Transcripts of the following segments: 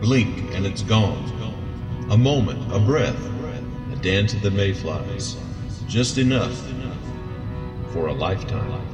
Blink and it's gone. A moment, a breath, a dance of the mayflies. Just enough for a lifetime.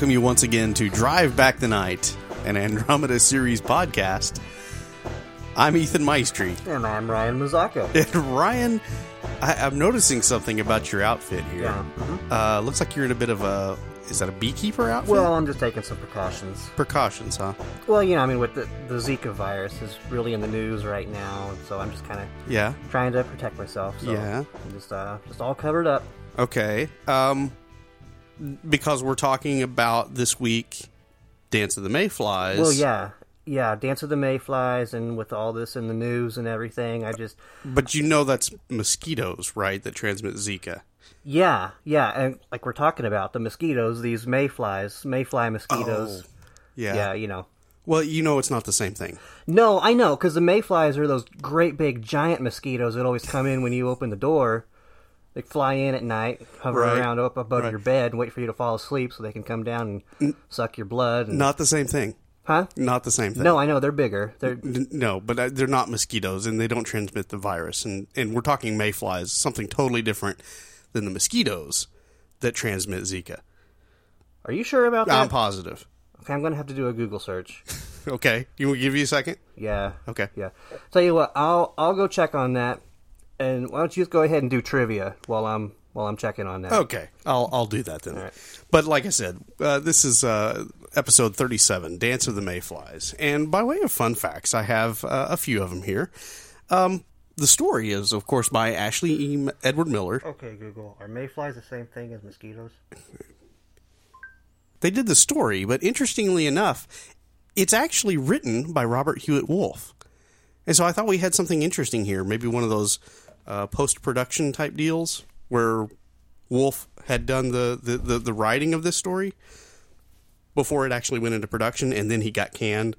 Welcome you once again to Drive Back the Night, an Andromeda series podcast. I'm Ethan Maestri. And I'm Ryan Mazzacco. And Ryan, I, I'm noticing something about your outfit here. Yeah. mhm. Uh, looks like you're in a bit of a. Is that a beekeeper outfit? Well, I'm just taking some precautions. precautions, huh? Well, you know, I mean, with the, the Zika virus is really in the news right now, so I'm just kind of Yeah. trying to protect myself. So Yeah. I'm just uh, just all covered up. Okay. Um, because we're talking about this week, Dance of the Mayflies. Well, yeah, yeah, Dance of the Mayflies, and with all this in the news and everything, I just But you know that's mosquitoes, right? That transmit Zika. yeah, yeah, and like we're talking about the mosquitoes, these mayflies, mayfly mosquitoes. Oh, Yeah. Yeah, you know. Well, you know it's not the same thing. No, I know, because the mayflies are those great big giant mosquitoes that always come in when you open the door. They fly in at night, hover Right. around up above Right. your bed, and wait for you to fall asleep so they can come down and suck your blood. And, Not the same thing. huh? Not the same thing. No, I know they're bigger. They're No, but uh, they're not mosquitoes, and they don't transmit the virus. And and we're talking mayflies, something totally different than the mosquitoes that transmit Zika. Are you sure about that? I'm positive. okay, I'm gonna have to do a Google search. Okay, you will give you a second? Yeah. Okay. Yeah. Tell you what, I'll I'll go check on that, and why don't you just go ahead and do trivia while I'm while I'm checking on that. Okay, I'll I'll do that then. right. But like I said, uh, this is uh, episode thirty-seven, Dance of the Mayflies, and by way of fun facts, I have uh, a few of them here. Um, the story is, of course, by Ashley E. Edward Miller. Okay, Google. Are mayflies the same thing as mosquitoes? They did the story, but interestingly enough, it's actually written by Robert Hewitt Wolfe. And so I thought we had something interesting here, maybe one of those uh, post-production type deals where Wolfe had done the, the, the, the writing of this story before it actually went into production, and then he got canned,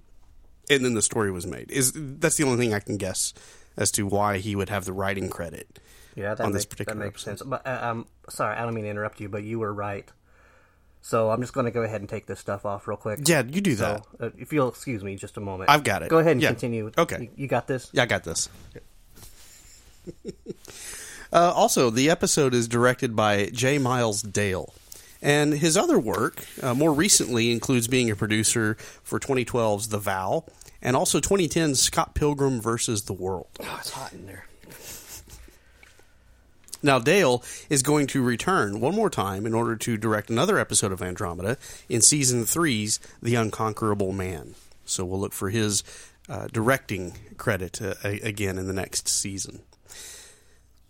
and then the story was made. Is that's the only thing I can guess as to why he would have the writing credit. Yeah, that, on make, this particular that makes episode. sense. But uh, um, sorry, I don't mean to interrupt you, but you were right. So I'm just going to go ahead and take this stuff off real quick. Yeah, you do that. So, uh, if you'll excuse me just a moment, I've got it. Go ahead and Yeah. continue. Okay. You, you got this. Yeah, I got this. uh, also, the episode is directed by J. Miles Dale. And his other work, uh, more recently, includes being a producer for 2012's The Vow and also 2010's Scott Pilgrim versus the World. Oh, it's hot in there. Now, Dale is going to return one more time in order to direct another episode of Andromeda in season three's The Unconquerable Man. So we'll look for his uh, directing credit uh, again in the next season.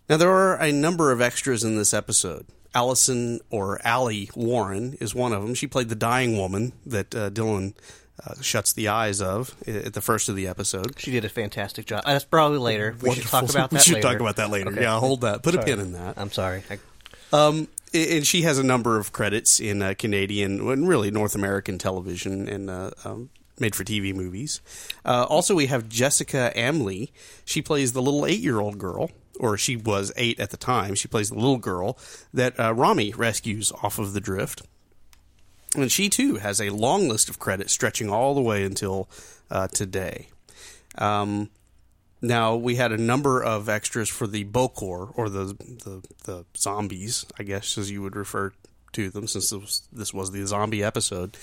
Now, there are a number of extras in this episode. Allison, or Allie Warren, is one of them. She played the dying woman that uh, Dylan uh, shuts the eyes of at the first of the episode. She did a fantastic job. Uh, That's probably later. We should talk about that We should later. talk about that later. Okay. Yeah, hold that. Put a pin in that. I'm sorry. I, Um, and she has a number of credits in uh, Canadian and really North American television and uh, um, made for TV movies. Uh, also, we have Jessica Amley. She plays the little eight year old girl, or she was eight at the time. She plays the little girl that uh, Rommie rescues off of the drift. And she too has a long list of credits stretching all the way until uh, today. Um, now we had a number of extras for the Bokor or the, the the zombies, I guess as you would refer to them, since this was, this was the zombie episode.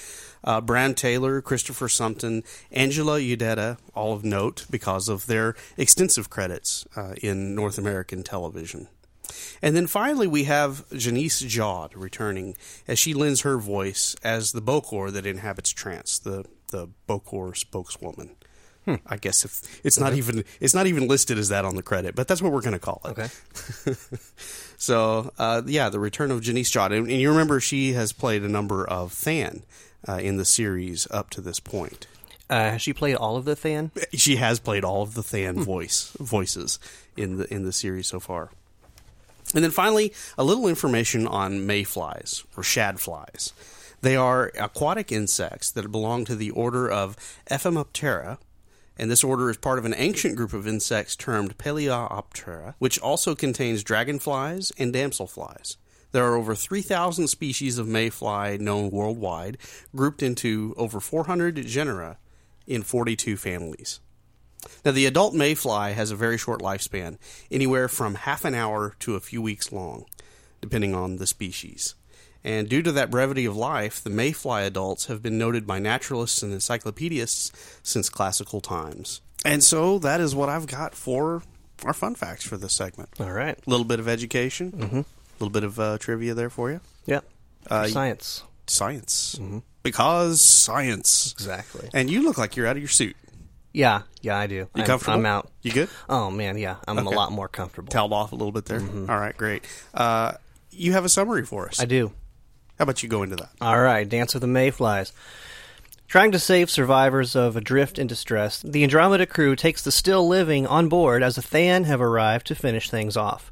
Uh, Bram Taylor, Christopher Sumpton, Angela Udetta, all of note because of their extensive credits uh, in North American television. And then finally, we have Janyse Jaud returning as she lends her voice as the Bokor that inhabits Trance, the, the Bokor spokeswoman. I guess if it's not even it's not even listed as that on the credit, but that's what we're going to call it. Okay. So uh, yeah, the return of Janyse Jaud, and, and you remember she has played a number of Than uh, in the series up to this point. Uh, has she played all of the Than? She has played all of the Than voice voices in the in the series so far. And then finally, a little information on mayflies or shadflies. They are aquatic insects that belong to the order of Ephemeroptera, and this order is part of an ancient group of insects termed Paleoptera, which also contains dragonflies and damselflies. There are over 3,000 species of mayfly known worldwide, grouped into over 400 genera in 42 families. Now, the adult mayfly has a very short lifespan, anywhere from half an hour to a few weeks long, depending on the species. And due to that brevity of life, the mayfly adults have been noted by naturalists and encyclopedists since classical times. And so that is what I've got for our fun facts for this segment. All right. A little bit of education, a mm-hmm. little bit of uh, trivia there for you. Yeah. Uh, Science. Science. Because science. Exactly. And you look like you're out of your suit. Yeah. Yeah, I do. You I'm, comfortable? I'm out. You good? Oh man, yeah, I'm Okay. a lot more comfortable. Toweled off a little bit there. Mm-hmm. All right, great. Uh, you have a summary for us. I do. How about you go into that? All right, Dance of the Mayflies. Trying to save survivors of adrift in distress, the Andromeda crew takes the still living on board as the Than have arrived to finish things off.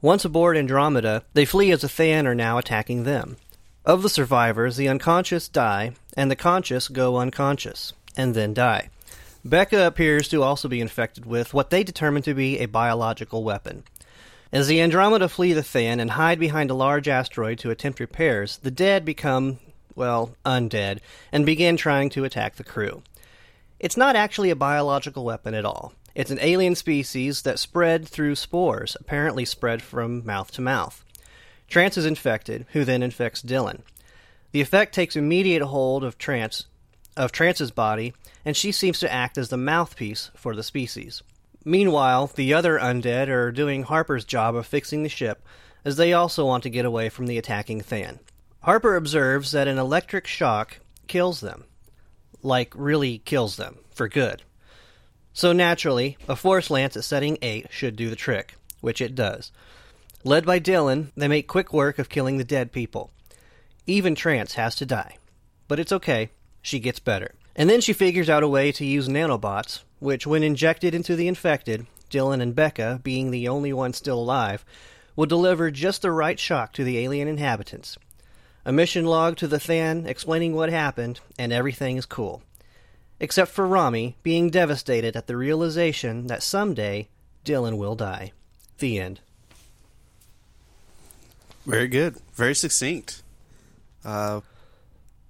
Once aboard Andromeda, they flee as the Than are now attacking them. Of the survivors, the unconscious die, and the conscious go unconscious, and then die. Beka appears to also be infected with what they determine to be a biological weapon. As the Andromeda flee the Than and hide behind a large asteroid to attempt repairs, the dead become, well, undead, and begin trying to attack the crew. It's not actually a biological weapon at all. It's an alien species that spread through spores, apparently spread from mouth to mouth. Trance is infected, who then infects Dylan. The effect takes immediate hold of Trance, of Trance's body, and she seems to act as the mouthpiece for the species. Meanwhile, the other undead are doing Harper's job of fixing the ship, as they also want to get away from the attacking Than. Harper observes that an electric shock kills them. Like, really kills them, for good. So naturally, a force lance at setting 8 should do the trick, which it does. Led by Dylan, they make quick work of killing the dead people. Even Trance has to die. But it's okay, she gets better. And then she figures out a way to use nanobots, which, when injected into the infected, Dylan and Beka, being the only ones still alive, will deliver just the right shock to the alien inhabitants. A mission log to the Than explaining what happened, and everything is cool. Except for Rommie being devastated at the realization that someday Dylan will die. The end. Very good. Very succinct. Uh,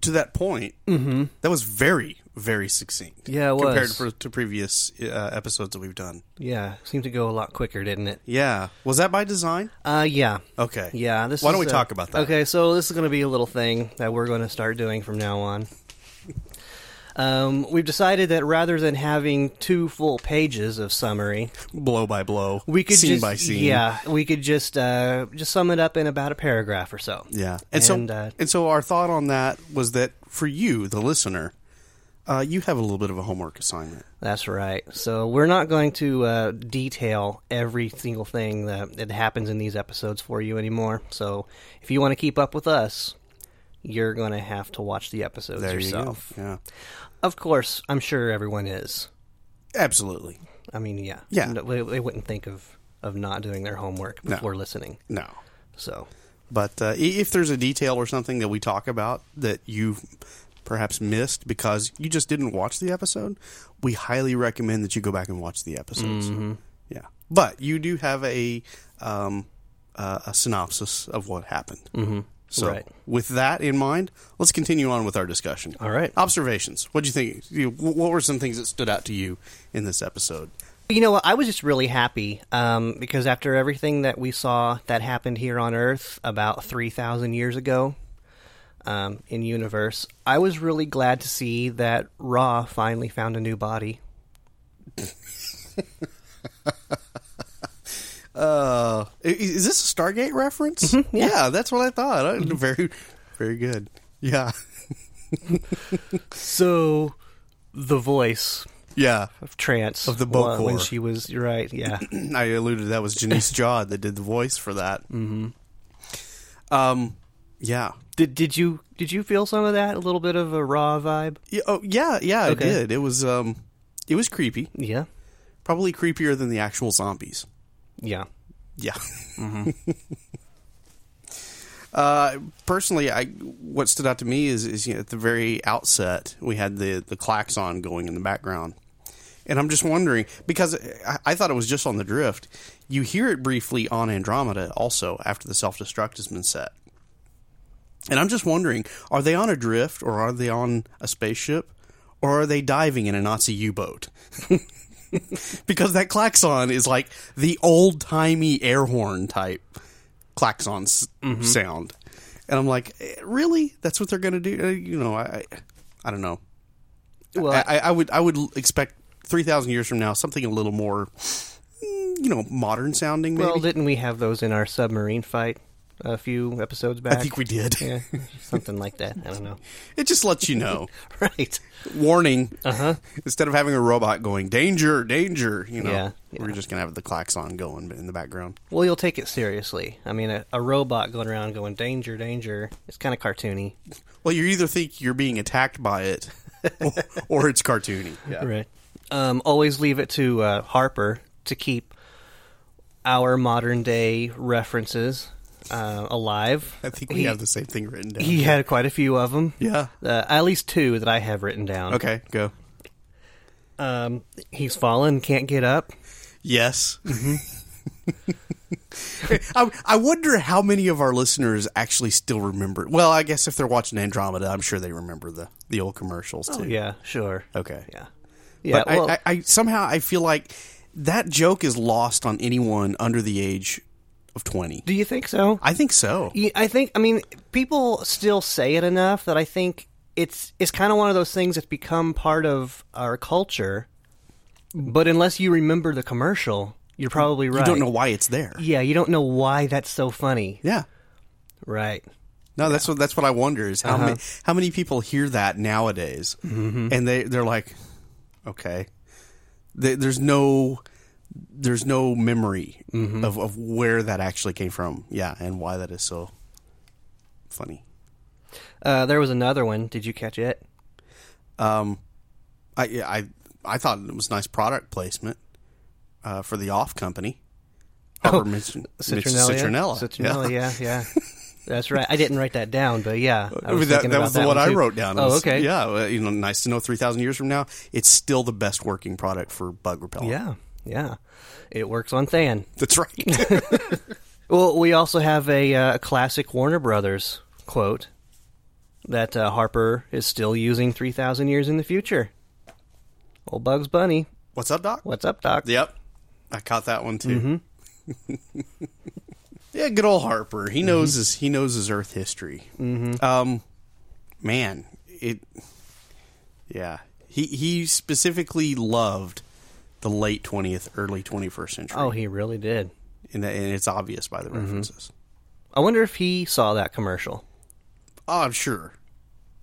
to that point, mm-hmm. that was very, very succinct. Yeah, it compared was. for, to previous uh, episodes that we've done. Yeah, seemed to go a lot quicker, didn't it? Yeah. Was that by design? Uh, yeah. Okay. Yeah, this Why don't we talk about that? Okay, so this is going to be a little thing that we're going to start doing from now on. Um, we've decided that rather than having two full pages of summary, Blow by blow. we could scene just by scene. yeah, we could just uh, just sum it up in about a paragraph or so. Yeah. And, so uh, and so our thought on that was that for you, the listener, uh, you have a little bit of a homework assignment. That's right. So we're not going to uh, detail every single thing that, that happens in these episodes for you anymore. So if you want to keep up with us, you're going to have to watch the episodes There yourself. you. Yeah. Of course, I'm sure everyone is. Absolutely. I mean, yeah, Yeah. No, They, they wouldn't think of of not doing their homework No. before listening. No. So But uh, if there's a detail or something that we talk about that you perhaps missed because you just didn't watch the episode, we highly recommend that you go back and watch the episodes. Yeah, but you do have a um, uh, a synopsis of what happened. Mm-hmm. So, Right. with that in mind, let's continue on with our discussion. All right. Observations. What do you think? What were some things that stood out to you in this episode? You know? I was just really happy um, because after everything that we saw that happened here on Earth about 3,000 years ago um, in universe, I was really glad to see that Ra finally found a new body. Uh, is this a Stargate reference? Mm-hmm, yeah. that's what I thought. Very, very good. Yeah. So, the voice. Yeah, of trance Of the wh- when she was you're right. Yeah, I alluded that was Janyse Jaud that did the voice for that. Mm-hmm. Um, yeah. did did you did you feel some of that? A little bit of a raw vibe. Yeah, oh, yeah, yeah, I did. It was um, it was creepy. Yeah, Probably creepier than the actual zombies. yeah. Yeah. uh, personally, I what stood out to me is is you know, at the very outset we had the the klaxon going in the background, and I'm just wondering because I, I thought it was just on the drift. You hear it briefly on Andromeda also after the self destruct has been set. And I'm just wondering, are they on a drift or are they on a spaceship or are they diving in a Nazi U-boat? because that klaxon is like the old timey air horn type klaxon s- sound, and I'm like, eh, really? That's what they're gonna do? Uh, You know, I, I, I don't know. Well, I, I, I would, I would expect three thousand years from now something a little more, mm, you know, modern sounding. Maybe. well, didn't we have those in our submarine fight a few episodes back. I think we did. yeah, something like that. I don't know. It just lets you know. Right. Warning. Uh huh. Instead of having a robot going danger, danger, you know, Yeah, we're just gonna have the klaxon going in the background. Well, you'll take it seriously. I mean, a, a robot going around going danger, danger. It's kind of cartoony. Well, you either think you're being attacked by it, or, or it's cartoony. Yeah. Right. Um, always leave it to uh, Harper to keep our modern day references uh, alive. I think we He- have the same thing written down. He had quite a few of them. yeah. Uh, at least two that I have written down. Okay, go. Um, he's fallen, can't get up. Yes. I, I wonder how many of our listeners actually still remember. Well, I guess if they're watching Andromeda, I'm sure they remember the, the old commercials too. Oh, yeah, sure. Okay. Yeah. Yeah. But well, I, I, I somehow I feel like that joke is lost on anyone under the age of 20. do you think so? I think so. I think. I mean, people still say it enough that I think it's it's kind of one of those things that's become part of our culture. But unless you remember the commercial, you're probably right. You don't know why it's there. Yeah, you don't know why that's so funny. Yeah. Right. No, that's what that's what I wonder is how Uh-huh. many how many people hear that nowadays, Mm-hmm. and they they're like, okay, There- there's no there's no memory Mm-hmm. of of where that actually came from, yeah, and why that is so funny. Uh, there was another one. Did you catch it? Um, I yeah, I I thought it was nice product placement uh, for the off company. Harper mentioned Oh, Citronella. Citronella. Citronella. Yeah. yeah, That's right. I didn't write that down, but yeah, I was that, that was the that one I wrote down. It Oh, was- okay. Yeah, you know, nice to know. Three thousand years from now, it's still the best working product for bug repellent. Yeah, yeah. It works on Than. that's right. Well, we also have a, uh, a classic Warner Brothers quote that uh, Harper is still using 3,000 years in the future. Old Bugs Bunny. What's up, Doc? What's up, Doc? Yep, I caught that one too. yeah, good old Harper. He knows his he knows his Earth history. Mm-hmm. Um, man, it. Yeah, he he specifically loved the late twentieth, early twenty first century. Oh, he really did. and, and it's obvious by the mm-hmm. references. I wonder if he saw that commercial. Oh, I'm sure.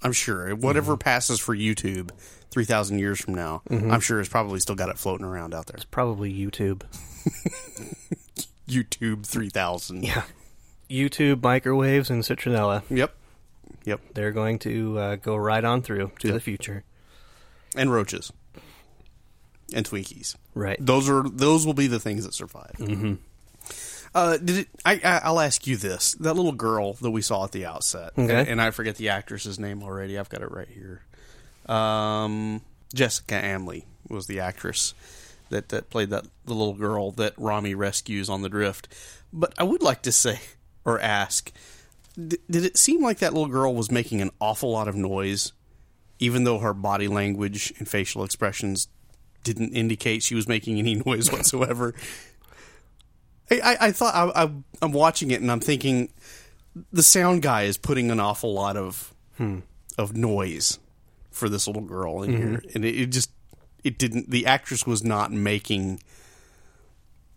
I'm sure. Whatever mm-hmm. passes for YouTube 3,000 years from now, mm-hmm. I'm sure it's probably still got it floating around out there. It's probably YouTube. YouTube 3000. Yeah. YouTube, microwaves, and citronella. Yep. Yep. They're going to uh, go right on through to the future. And roaches. And Twinkies. Right. Those are those will be the things that survive. Mm-hmm. Uh, did it? I, I I'll ask you this: that little girl that we saw at the outset, Okay. and, and I forget the actress's name already. I've got it right here. Um, Jessica Amley was the actress that that played that the little girl that Rommie rescues on the drift. But I would like to say or ask: d- Did it seem like that little girl was making an awful lot of noise, even though her body language and facial expressions didn't indicate she was making any noise whatsoever? I, I, I thought I, I, I'm watching it and I'm thinking the sound guy is putting an awful lot of hmm. of noise for this little girl in here, mm-hmm. and it, it just it didn't. The actress was not making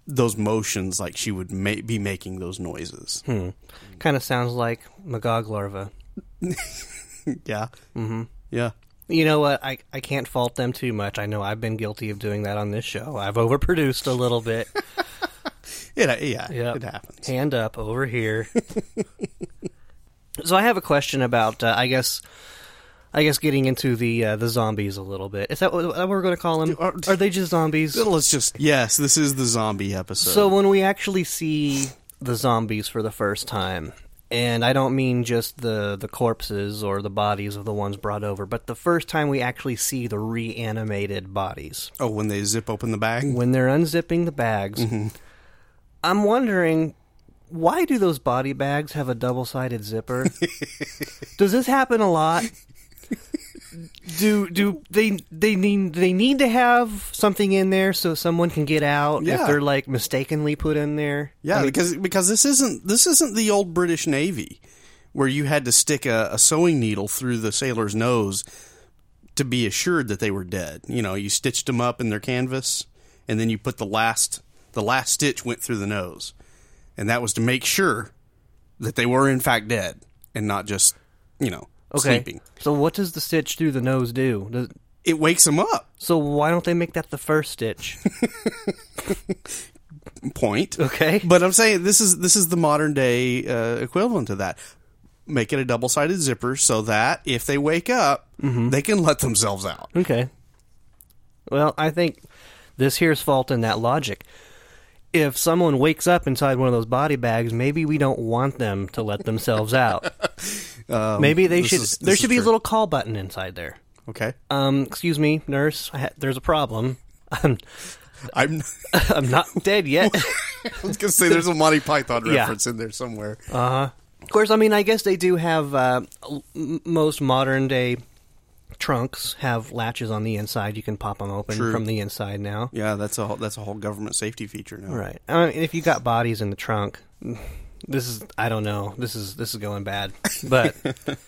those motions like she would ma- be making those noises. Hmm. Kind of sounds like Magog larva. Yeah, mm-hmm. yeah. You know what? I, I can't fault them too much. I know I've been guilty of doing that on this show. I've overproduced a little bit. It, yeah, Yep. it happens. Hand up over here. so I have a question about, uh, I guess, I guess getting into the uh, the zombies a little bit. Is that what, what we're going to call them? Are- Are they just zombies? Let's just yes, this is the zombie episode. So when we actually see the zombies for the first time, and I don't mean just the the corpses or the bodies of the ones brought over, but the first time we actually see the reanimated bodies oh, when they zip open the bag, when they're unzipping the bags, mm-hmm. I'm wondering why do those body bags have a double sided zipper? Does this happen a lot? Do do they they need they need to have something in there so someone can get out if they're like mistakenly put in there? Yeah, I mean, because because this isn't this isn't the old British Navy where you had to stick a, a sewing needle through the sailor's nose to be assured that they were dead. You know, you stitched them up in their canvas, and then you put the last the last stitch went through the nose, and that was to make sure that they were in fact dead and not just you know okay. sleeping. So what does the stitch through the nose do? Does, It wakes them up. so why don't they make that the first stitch? Point. Okay. But I'm saying this is this is the modern day uh, equivalent to that. Make it a double sided zipper so that if they wake up, they can let themselves out. Okay. Well, I think this here's fault in that logic. If someone wakes up inside one of those body bags, maybe we don't want them to let themselves out. maybe they Um, should. is- there should be a little call button inside there. Okay, Um, excuse me, nurse. I ha- there's a problem. I'm, I'm. I'm not dead yet. I was gonna say there's a Monty Python Yeah. reference in there somewhere. Uh huh. Of course, I mean, I guess they do have uh, most modern day trunks have latches on the inside. You can pop them open True. from the inside now. Yeah, that's a whole, that's a whole government safety feature now. Right. I mean, if you got bodies in the trunk, this is I don't know. This is this is going bad. But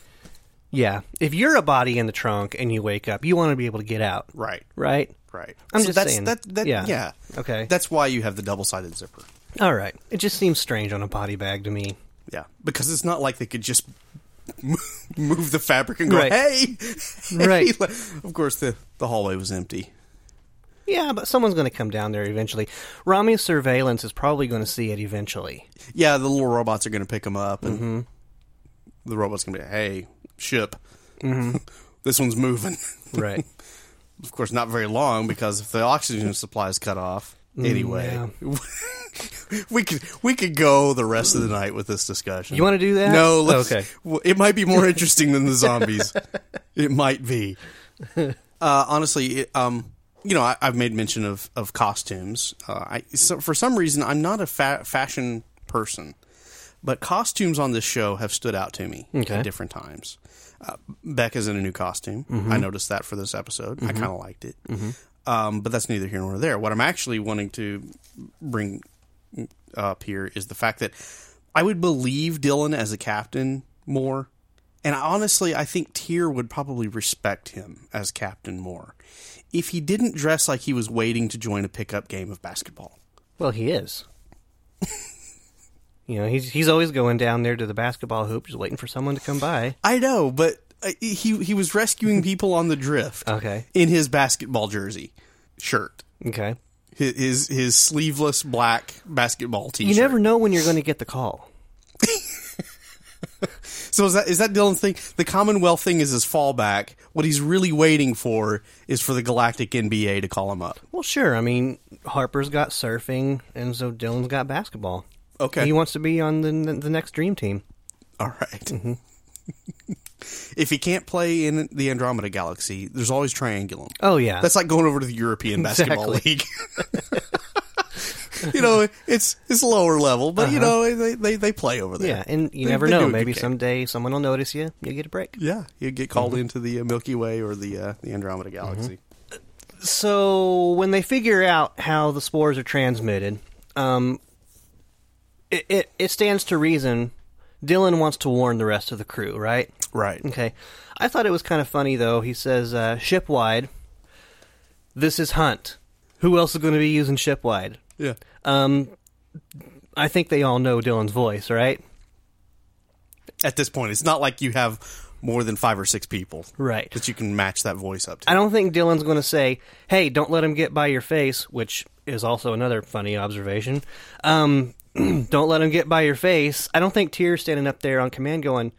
yeah, if you're a body in the trunk and you wake up, you want to be able to get out, Right. right? Right. I'm So just that's, saying. That, that, Yeah. yeah. Okay. That's why you have the double sided zipper. All right. It just seems strange on a body bag to me. Yeah, because it's not like they could just move the fabric and go, Right. "Hey, hey." Right. Of course, the the hallway was empty. Yeah, but someone's going to come down there eventually. Rommie's surveillance is probably going to see it eventually. Yeah, the little robots are going to pick them up, and Mm-hmm. the robot's going to be, "Hey, ship, this one's moving." Right. of course, not very long because if the oxygen supply is cut off, anyway, we could we could go the rest of the night with this discussion. You want to do that? No, let's, Okay. It might be more interesting than the zombies. it might be. Uh, honestly, it, um, you know, I, I've made mention of of costumes. Uh, I so for some reason I'm not a fa- fashion person, but costumes on this show have stood out to me Okay. at different times. Uh, Beck is in a new costume. I noticed that for this episode. I kind of liked it. Um, but that's neither here nor there. What I'm actually wanting to bring up here is the fact that I would believe Dylan as a captain more. And honestly, I think Tyr would probably respect him as captain more if he didn't dress like he was waiting to join a pickup game of basketball. Well, he is. you know, he's he's always going down there to the basketball hoop, just waiting for someone to come by. I know, but uh, he he was rescuing people on the drift Okay. in his basketball jersey shirt. Okay. His his, his sleeveless black basketball t-shirt. You never know when you're going to get the call. So is that is that Dylan's thing? The Commonwealth thing is his fallback. What he's really waiting for is for the Galactic NBA to call him up. Well, sure. I mean, Harper's got surfing, and so Dylan's got basketball. Okay. He wants to be on the the next dream team. All right. Mm-hmm. if he can't play in the Andromeda Galaxy, there's always Triangulum. Oh yeah, That's like going over to the European Basketball League. you know, it's it's lower level, but you know they, they they play over there. Uh-huh. yeah, and you They- never they know. Maybe someday someone will notice you. You get a break. Yeah, you get called Mm-hmm. into the uh, Milky Way or the uh, the Andromeda Galaxy. So when they figure out how the spores are transmitted, um, it, it it stands to reason. Dylan wants to warn the rest of the crew, right? Right. Okay. I thought it was kind of funny though. He says, uh, "Shipwide, this is Hunt. Who else is going to be using Shipwide?" Yeah. Um, I think they all know Dylan's voice, right? At this point, it's not like you have more than five or six people. Right. That you can match that voice up to. I don't think Dylan's going to say, "Hey, don't let him get by your face," which is also another funny observation. Um, don't let him get by your face. I don't think Tyr's standing up there on command going,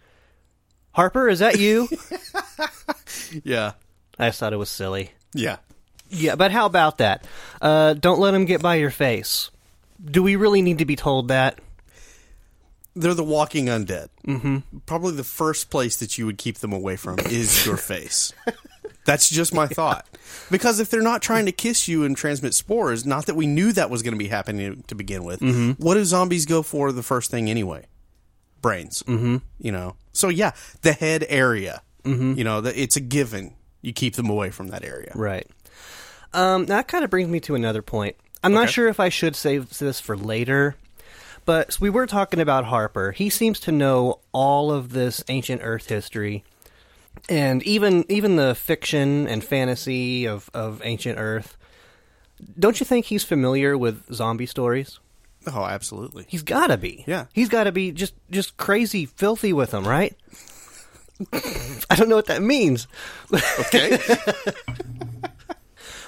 "Harper, is that you?" yeah. I just thought it was silly. Yeah. Yeah, but how about that? Uh, don't let him get by your face. Do we really need to be told that? They're the walking undead. Mm-hmm. Probably the first place that you would keep them away from is your face. That's just my thought. Because if they're not trying to kiss you and transmit spores, not that we knew that was going to be happening to begin with, what do zombies go for the first thing anyway? Brains. Mm-hmm. You know? So, yeah, the head area. Mm-hmm. You know, the, it's a given. You keep them away from that area. Right. Um, that kind of brings me to another point. I'm not sure if I should save this for later, but we were talking about Harper. He seems to know all of this ancient Earth history, and even even the fiction and fantasy of, of ancient Earth. Don't you think he's familiar with zombie stories? Oh, absolutely. He's got to be. Yeah. He's got to be just just crazy filthy with them, right? I don't know what that means. Okay.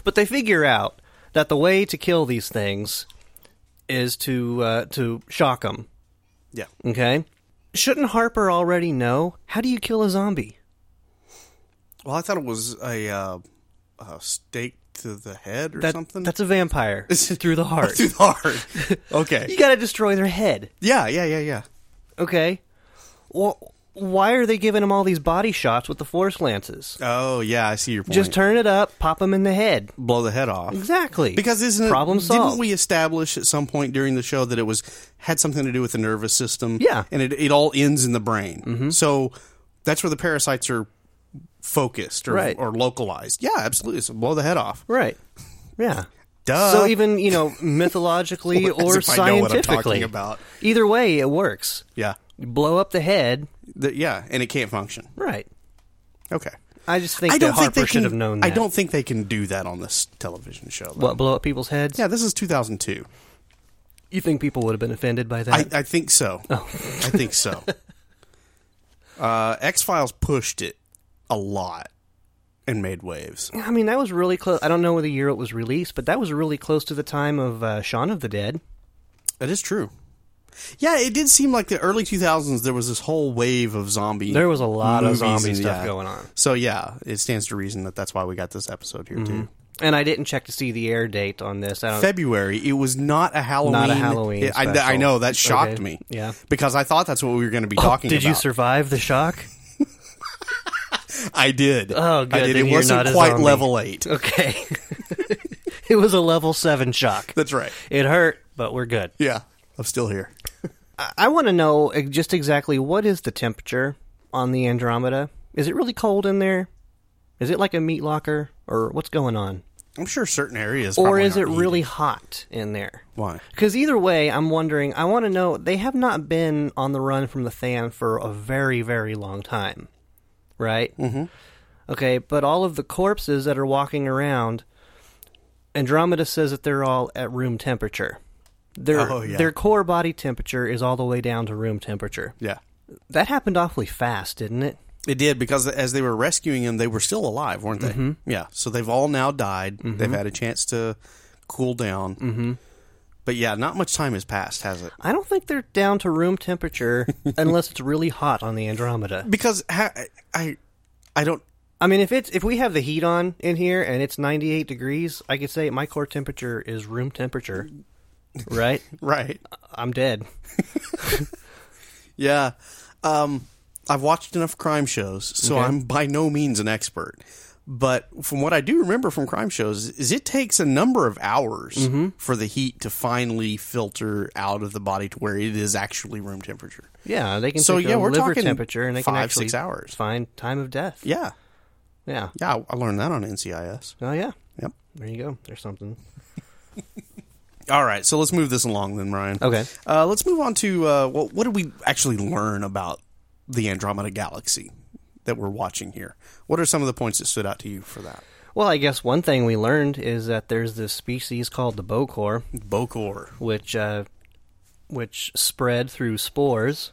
But they figure out that the way to kill these things is to uh, to shock them. yeah. Okay. Shouldn't Harper already know how do you kill a zombie? Well, I thought it was a, uh, a stake to the head or That, something. That's a vampire It's through the heart. Through the heart. okay. You got to destroy their head. Yeah, yeah, yeah, yeah. Okay. Well, why are they giving him all these body shots with the force lances? Oh, yeah, I see your point. Just turn it up, pop him in the head. blow the head off. Exactly. Because isn't it, problem solved? Didn't we establish at some point during the show that it was had something to do with the nervous system? Yeah. and it, it all ends in the brain. Mm-hmm. So that's where the parasites are focused or, Right. or localized. Yeah, absolutely. So blow the head off. right. Yeah. Duh. So even you know mythologically or if I know what I'm scientifically, about. either way it works. Yeah, You blow up the head, The- yeah, and it can't function. right? Okay. I just think I don't think Harper they should have known. That. I don't think they can do that on this television show. though. What blow up people's heads? Yeah, this is 2002. You think people would have been offended by I, that? I think so. Oh. I think so. Uh, X Files pushed it a lot and made waves. I, mean, that was really close. I don't know the year it was released, but that was really close to the time of uh, Shaun of the Dead. That is true. Yeah, it did seem like the early 2000s there was this whole wave of zombie. There was a lot of zombie and- stuff yeah. going on. So yeah, it stands to reason that that's why we got this episode here too. And I didn't check to see the air date on this. I don't. February. It was not a Halloween. Not a Halloween I, I know that shocked Okay. me. Yeah. because I thought that's what we were going to be Oh, talking did about. you survive the shock? I did. Oh, good. I did. Then It you're wasn't not a quite zombie. level eight. Okay. it was a level seven shock. That's right. It hurt, but we're good. Yeah, I'm still here. I, I want to know uh, just exactly what is the temperature on the Andromeda. Is it really cold in there? Is it like a meat locker, or what's going on? I'm sure certain areas. Or probably is it aren't really heated. hot in there? Why? Because either way, I'm wondering. I want to know. They have not been on the run from the Than for a very, very long time, right? Mm-hmm. Okay, but all of the corpses that are walking around, Andromeda says that they're all at room temperature. Their Oh, yeah. their core body temperature is all the way down to room temperature. Yeah, That happened awfully fast, didn't it? it did because as they were rescuing him, they were still alive, weren't they? Mm-hmm. Yeah. So they've all now died. They've had a chance to cool down. But yeah, not much time has passed, has it? I don't think they're down to room temperature unless it's really hot on the Andromeda. Because ha- I, I don't. I mean, if it's if we have the heat on in here and it's 98 degrees, I could say my core temperature is room temperature. Right? Right. I'm dead. Yeah. Um, I've watched enough crime shows, so Okay. I'm by no means an expert. But from what I do remember from crime shows, is it takes a number of hours Mm-hmm. for the heat to finally filter out of the body to where it is actually room temperature. Yeah, they can So, yeah, we're talking temperature and they can five, actually six hours. find time of death. Yeah. Yeah. Yeah, I learned that on NCIS. Oh yeah. Yep. There you go. There's something. All right, so let's move this along then, Ryan. Okay. Uh, let's move on to uh, well, what did we actually learn about the Andromeda Galaxy that we're watching here? What are some of the points that stood out to you for that? Well, I guess one thing we learned is that there's this species called the Bokor, Bokor which uh, which spread through spores.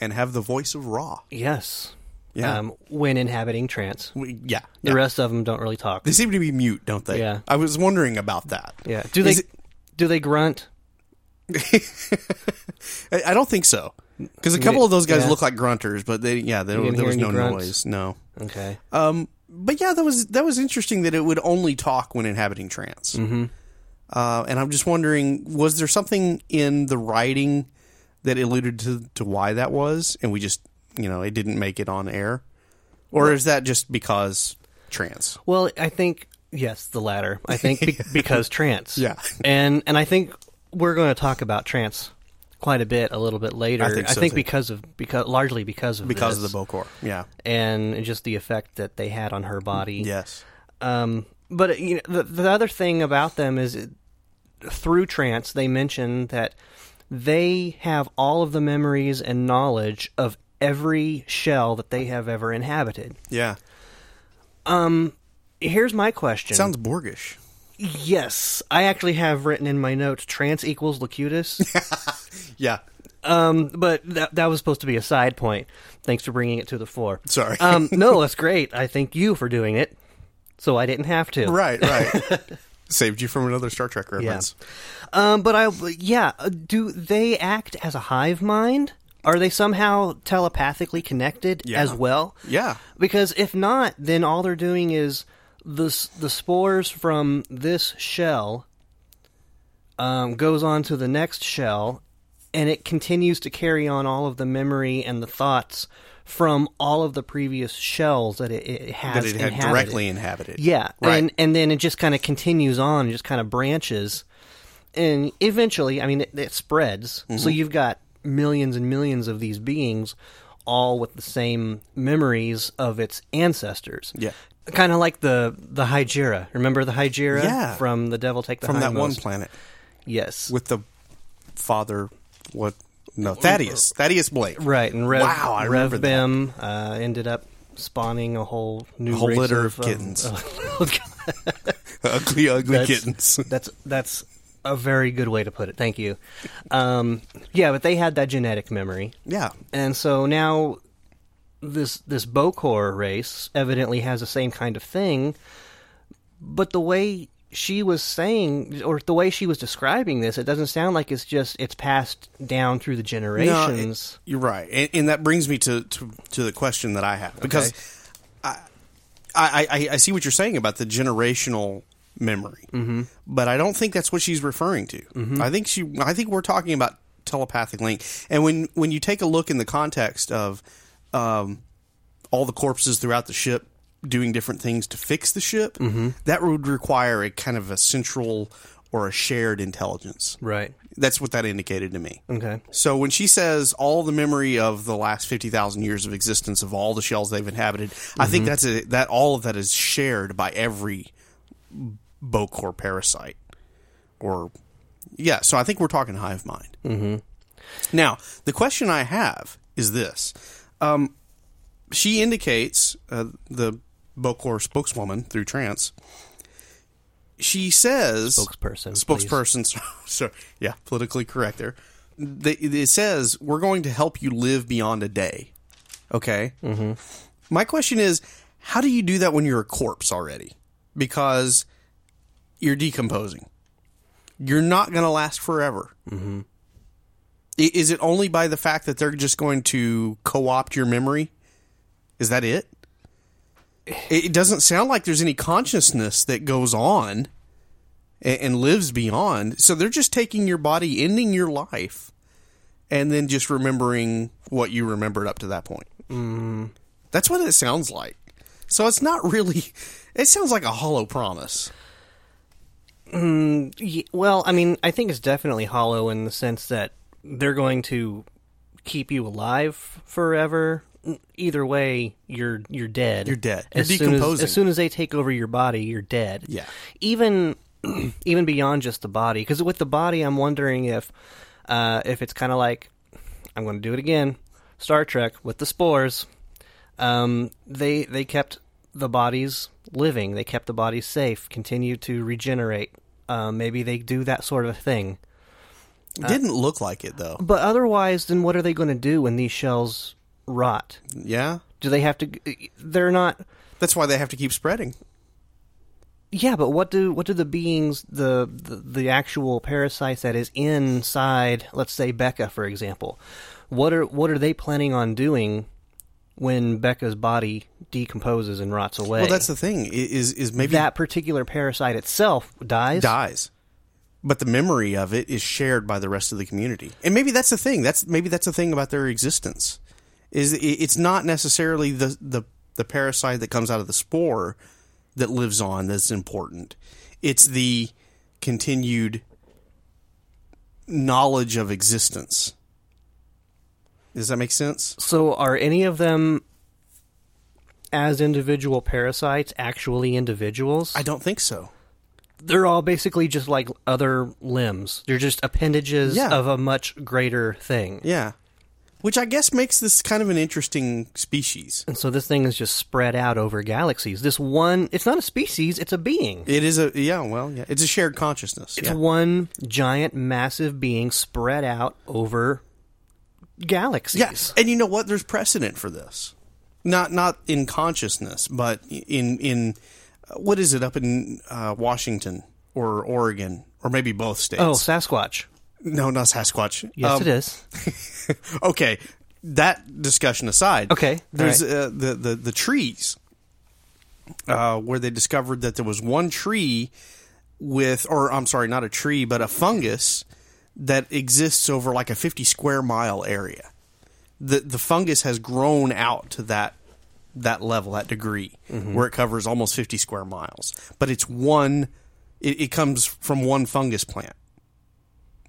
and have the voice of Ra. Yes. Yeah. um, when inhabiting trance. We- yeah. The yeah. rest of them don't really talk. They seem to be mute, don't they? Yeah. I was wondering about that. Yeah. Do they it- do they grunt? I don't think so. Because a couple of those guys yeah. look like grunters, but they yeah, they, there was no grunts? noise. No. Okay. Um, but yeah, that was that was interesting that it would only talk when inhabiting trance. Mm-hmm. Uh, and I'm just wondering, was there something in the writing that alluded to to why that was, and we just you know it didn't make it on air, or is that just because trance? Well, I think yes, the latter. I think be- because trance. Yeah. and and I think we're going to talk about trance quite a bit a little bit later. I think so, too. because of because largely because of Because this, of the Bokor. Yeah. and just the effect that they had on her body. Yes. Um, but you know, the the other thing about them is it, through trance they mention that they have all of the memories and knowledge of every shell that they have ever inhabited. Yeah. Um, Here's my question. Sounds Borgish. Yes, I actually have written in my notes trans equals Locutus. Yeah. um, but that that was supposed to be a side point. Thanks for bringing it to the fore. Sorry. Um, no, that's great. I thank you for doing it, so I didn't have to. right. Right. Saved you from another Star Trek reference. Um, but I, yeah, uh, do they act as a hive mind? Are they somehow telepathically connected Yeah. as well? Yeah. Because if not, then all they're doing is the the spores from this shell um, goes on to the next shell, and it continues to carry on all of the memory and the thoughts from all of the previous shells that it, it has That it had inhabited. directly inhabited. Yeah, Right. and and then it just kind of continues on, just kind of branches, and eventually, I mean, it, it spreads. So Mm-hmm. you've got millions and millions of these beings, all with the same memories of its ancestors. Yeah. Kind of like the the Hyjira. Remember the Hyjira? Yeah. from the Devil Take the From that one planet Yes, with the father. What? No, Thaddeus. Thaddeus Blake. right. And Rev, Wow, I remember Rev Bem uh, ended up spawning a whole new A whole race litter of, of kittens. of- ugly, ugly That's- kittens. That's that's a very good way to put it. Thank you. Um, yeah, but they had that genetic memory, Yeah. and so now this this Bokor race evidently has the same kind of thing. But the way she was saying, or the way she was describing this, it doesn't sound like it's just it's passed down through the No, generations. it- you're right, and, and that brings me to, to to the question that I have because I, I I I see what you're saying about the generational memory, mm-hmm. but I don't think that's what she's referring to. I think she I think we're talking about telepathic link, and when when you take a look in the context of um, all the corpses throughout the ship doing different things to fix the ship, that would require a kind of a central or a shared intelligence. right. That's what that indicated to me. Okay. So when she says all the memory of the last fifty thousand years of existence of all the shells they've inhabited, I think that's a, that all of that is shared by every Bokor parasite. Or yeah, so I think we're talking hive mind. Mm-hmm. Now the question I have is this: um, she indicates uh, the Bokor spokeswoman through trance. She says Spokesperson, spokesperson. So, so yeah, politically correct there. They, it says we're going to help you live beyond a day. Okay. Mm-hmm. My question is, how do you do that when you're a corpse already? Because you're decomposing. You're not going to last forever. Mm-hmm. Is it only by the fact that they're just going to co-opt your memory? Is that it? It doesn't sound like there's any consciousness that goes on and, lives beyond. So they're just taking your body, ending your life, and then just remembering what you remembered up to that point. Mm. That's what it sounds like. So it's not really. It sounds like a hollow promise. Ye- Well, I mean, I think it's definitely hollow in the sense that they're going to keep you alive forever. Either way, you're you're dead. You're dead. You're as soon as, as soon as they take over your body, you're dead. Yeah. Even even beyond just the body, because with the body, I'm wondering if uh, if it's kind of like I'm going to do it again. Star Trek with the spores. Um, they they kept the bodies living. They kept the bodies safe. Continue to regenerate. Um, maybe they do that sort of thing. It didn't look like it though. But otherwise, then what are they going to do when these shells rot? Yeah. Do they have to? They're not. That's why they have to keep spreading. Yeah, but what do what do the beings the, the the actual parasites that is inside, let's say Beka, for example, what are what are they planning on doing when Beka's body decomposes and rots away? Well, that's the thing. Is is maybe that particular parasite itself dies. dies, but the memory of it is shared by the rest of the community. And maybe that's the thing. That's maybe that's the thing about their existence. Is it's not necessarily the the the parasite that comes out of the spore that lives on that's important. It's the continued knowledge of existence. Does that make sense? So, are any of them, as individual parasites, actually individuals? I don't think so. They're all basically just like other limbs. They're just appendages Yeah. of a much greater thing. Yeah. Which I guess makes this kind of an interesting species. And so this thing is just spread out over galaxies. This one, it's not a species, it's a being. It is a yeah, well, yeah, it's a shared consciousness. It's yeah. one giant, massive being spread out over galaxies. Yes, and you know what? There's precedent for this. Not not in consciousness, but in in what is it up in uh, Washington or Oregon or maybe both states? Oh, Sasquatch. no, not Sasquatch. Yes, Um, it is. Okay, that discussion aside. Okay, there's right. uh, the the the trees uh, where they discovered that there was one tree with, or I'm sorry, not a tree, but a fungus that exists over like a 50 square mile area. The the fungus has grown out to that that level, that degree, Mm-hmm. where it covers almost 50 square miles. But it's one. It, it comes from one fungus plant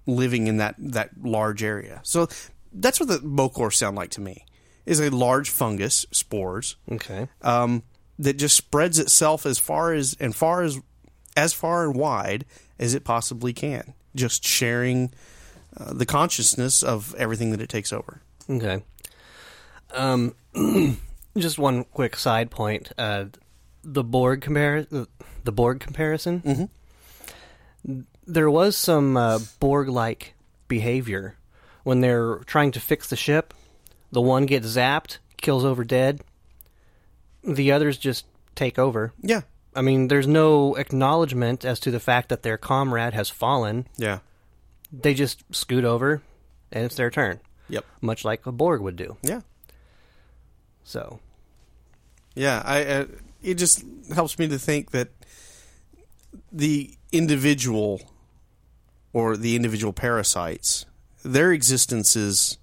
living in that that large area. So that's what the Bokor sound like to me. Is a large fungus spores Okay. um, that just spreads itself as far as and far as as far and wide as it possibly can, just sharing uh, the consciousness of everything that it takes over. Okay. Um, just one quick side point. Uh, the Borg compar- the, the Borg comparison. Mm-hmm. There was some uh, Borg-like behavior when they're trying to fix the ship. The one gets zapped, kills over dead. The others just take over. Yeah, I mean, there's no acknowledgement as to the fact that their comrade has fallen. yeah, They just scoot over, and it's their turn, yep, much like a Borg would do. yeah, So, yeah. I uh, it just helps me to think that the individual or the individual parasites, their existence is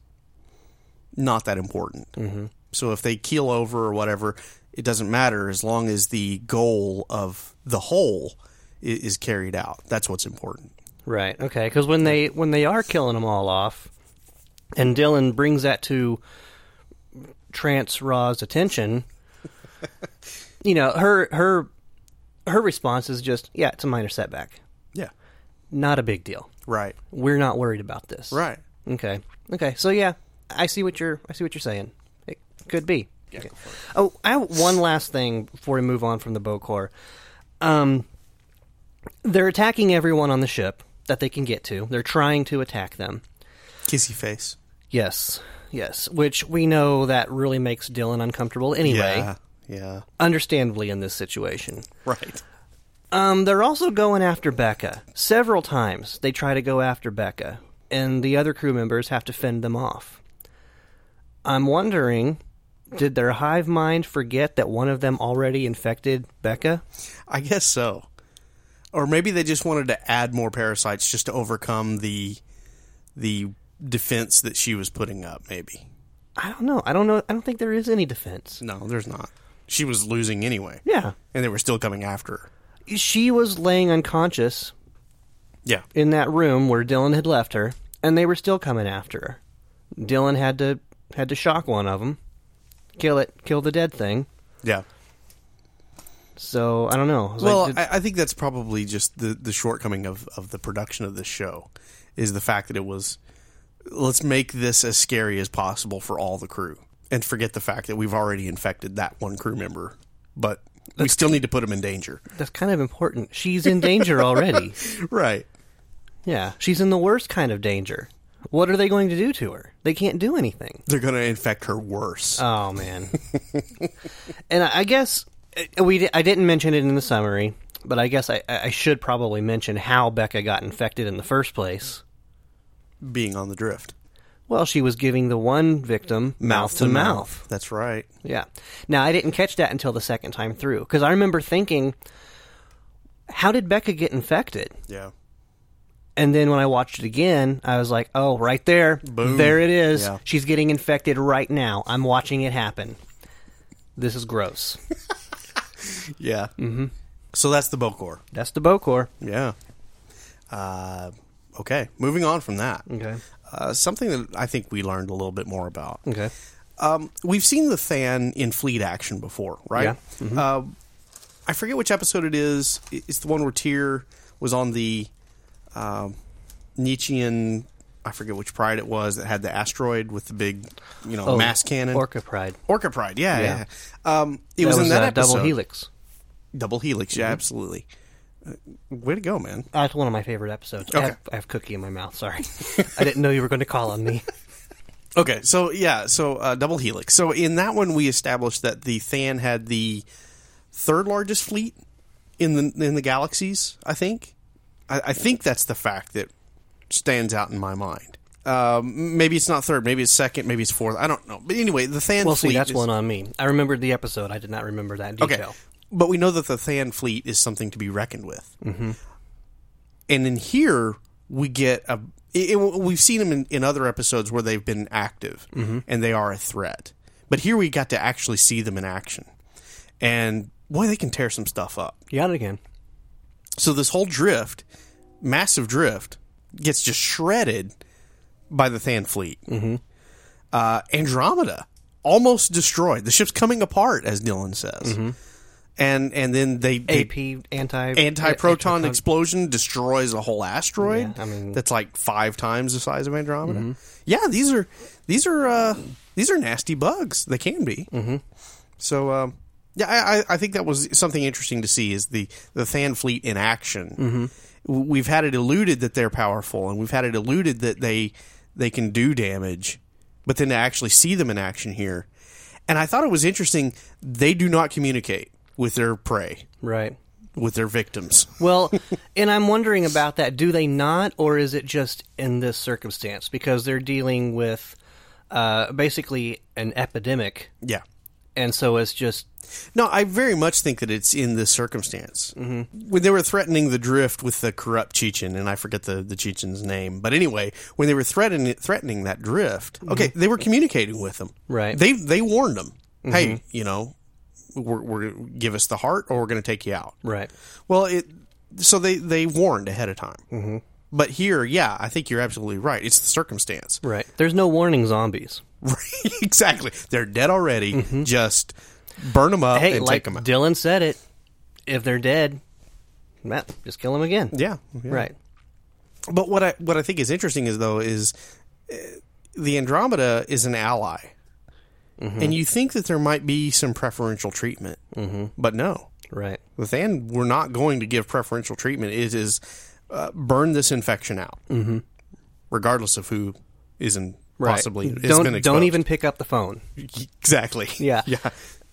not that important. Mm-hmm. So if they keel over or whatever, it doesn't matter as long as the goal of the whole is carried out. That's what's important. Right. Okay. Because when they when they are killing them all off, and Dylan brings that to Trance Raw's attention, you know her her her response is just, "Yeah, it's a minor setback, Yeah. not a big deal. Right. We're not worried about this." Right. Okay. Okay. So yeah, I see what you're I see what you're saying. It could be. Okay. Oh, I have one last thing before we move on from the Bokor. Um, they're attacking everyone on the ship that they can get to. They're trying to attack them. Kissy face. Yes, yes. Which we know that really makes Dylan uncomfortable anyway. Yeah. Yeah. Understandably, in this situation. Right. Um, they're also going after Beka. Several times they try to go after Beka, and the other crew members have to fend them off. I'm wondering, did their hive mind forget that one of them already infected Beka? I guess so. Or maybe they just wanted to add more parasites just to overcome the the defense that she was putting up, maybe. I don't know. I don't know. I don't think there is any defense. No, there's not. She was losing anyway. Yeah. And they were still coming after her. She was laying unconscious Yeah. in that room where Dylan had left her, and they were still coming after her. Dylan had to had to shock one of them, kill it, kill the dead thing. Yeah. So I don't know. I was Well, like, did- I, I think that's probably just the, the shortcoming of, of the production of this show is the fact that it was let's make this as scary as possible for all the crew and forget the fact that we've already infected that one crew member, but we still need to put him in danger. that's kind of important. She's in danger already. Right. Yeah, she's in the worst kind of danger. What are they going to do to her? They can't do anything. They're going to infect her worse. Oh man. and I guess uh, we I didn't mention it in the summary, but I guess I, I should probably mention how Beka got infected in the first place. Being on the drift. Well, she was giving the one victim mouth to mouth. That's right. Yeah. Now I didn't catch that until the second time through because I remember thinking, how did Beka get infected? Yeah. And then when I watched it again, I was like, oh, right there. Boom. There it is. Yeah. She's getting infected right now. I'm watching it happen. This is gross. Yeah. Mm-hmm. So that's the Bokor. That's the Bokor. Yeah. Uh, okay. Moving on from that. Okay. Uh, something that I think we learned a little bit more about. Okay. Um, we've seen the Than in fleet action before, right? Yeah. Uh, I forget which episode it is. It's the one where Tyr was on the um, Nietzschean. I forget which pride it was that had the asteroid with the big, you know, Oh, mass cannon. Orca Pride. Orca Pride, yeah, yeah. Yeah. Um, it was, in that uh, episode. Double Helix. Double Helix, Mm-hmm. yeah, absolutely. Way to go, man. That's one of my favorite episodes. I, have, I have cookie in my mouth. Sorry, I didn't know you were going to call on me. Okay, so yeah, so uh, double helix. So in that one, we established that the Than had the third largest fleet in the in the galaxies. I think, I, I think that's the fact that stands out in my mind. Um, maybe it's not third, maybe it's second, maybe it's fourth. I don't know. But anyway, the Than Well, fleet. see, that's is- one on me. I remembered the episode. I did not remember that Okay, detail. But we know that the Than fleet is something to be reckoned with. Mm-hmm. And in here, we get a. It, it- we've seen them in, in other episodes where they've been active and they are a threat. But here we got to actually see them in action, and boy, they can tear some stuff up. You got it again. So this whole drift, massive drift, gets just shredded by the Than fleet. Mm-hmm. Uh, Andromeda almost destroyed. The ship's coming apart, as Dylan says. And and then they, they AP anti anti proton explosion destroys a whole asteroid. Yeah, I mean- that's like five times the size of Andromeda. Yeah, these are these are uh, these are nasty bugs. They can be. Mm-hmm. So um, yeah, I, I- I think that was something interesting to see is the the Than fleet in action. Mm-hmm. We've had it eluded that they're powerful, and we've had it eluded that they they can do damage, but then to actually see them in action here, and I thought it was interesting. They do not communicate with their prey, Right. with their victims. Well, and I'm wondering about that. Do they not, or is it just in this circumstance because they're dealing with uh, basically an epidemic, Yeah. and so it's just No, I very much think that it's in this circumstance. Mm-hmm. When they were threatening the drift with the corrupt Chechen, and I forget the, the Chechen's name, but anyway, when they were threatening threatening that drift, okay, they were communicating with them. Right. They they warned them, hey, you know, we're, we're give us the heart, or we're going to take you out. right. Well, it so they they warned ahead of time. Mm-hmm. But here, yeah, I think you're absolutely right. It's the circumstance. Right. There's no warning zombies. Right, exactly. They're dead already. Just burn them up Mm-hmm. Hey, and like take them out. Dylan said it. If they're dead, Matt, just kill them again. Yeah, yeah. Right. But what I what I think is interesting is though is uh, the Andromeda is an ally, Mm-hmm. and you think that there might be some preferential treatment, mm-hmm. but no, Right. the Than we're not going to give preferential treatment. It is uh, burn this infection out, mm-hmm. regardless of who isn't Right. possibly don't don't even pick up the phone. exactly. Yeah. yeah,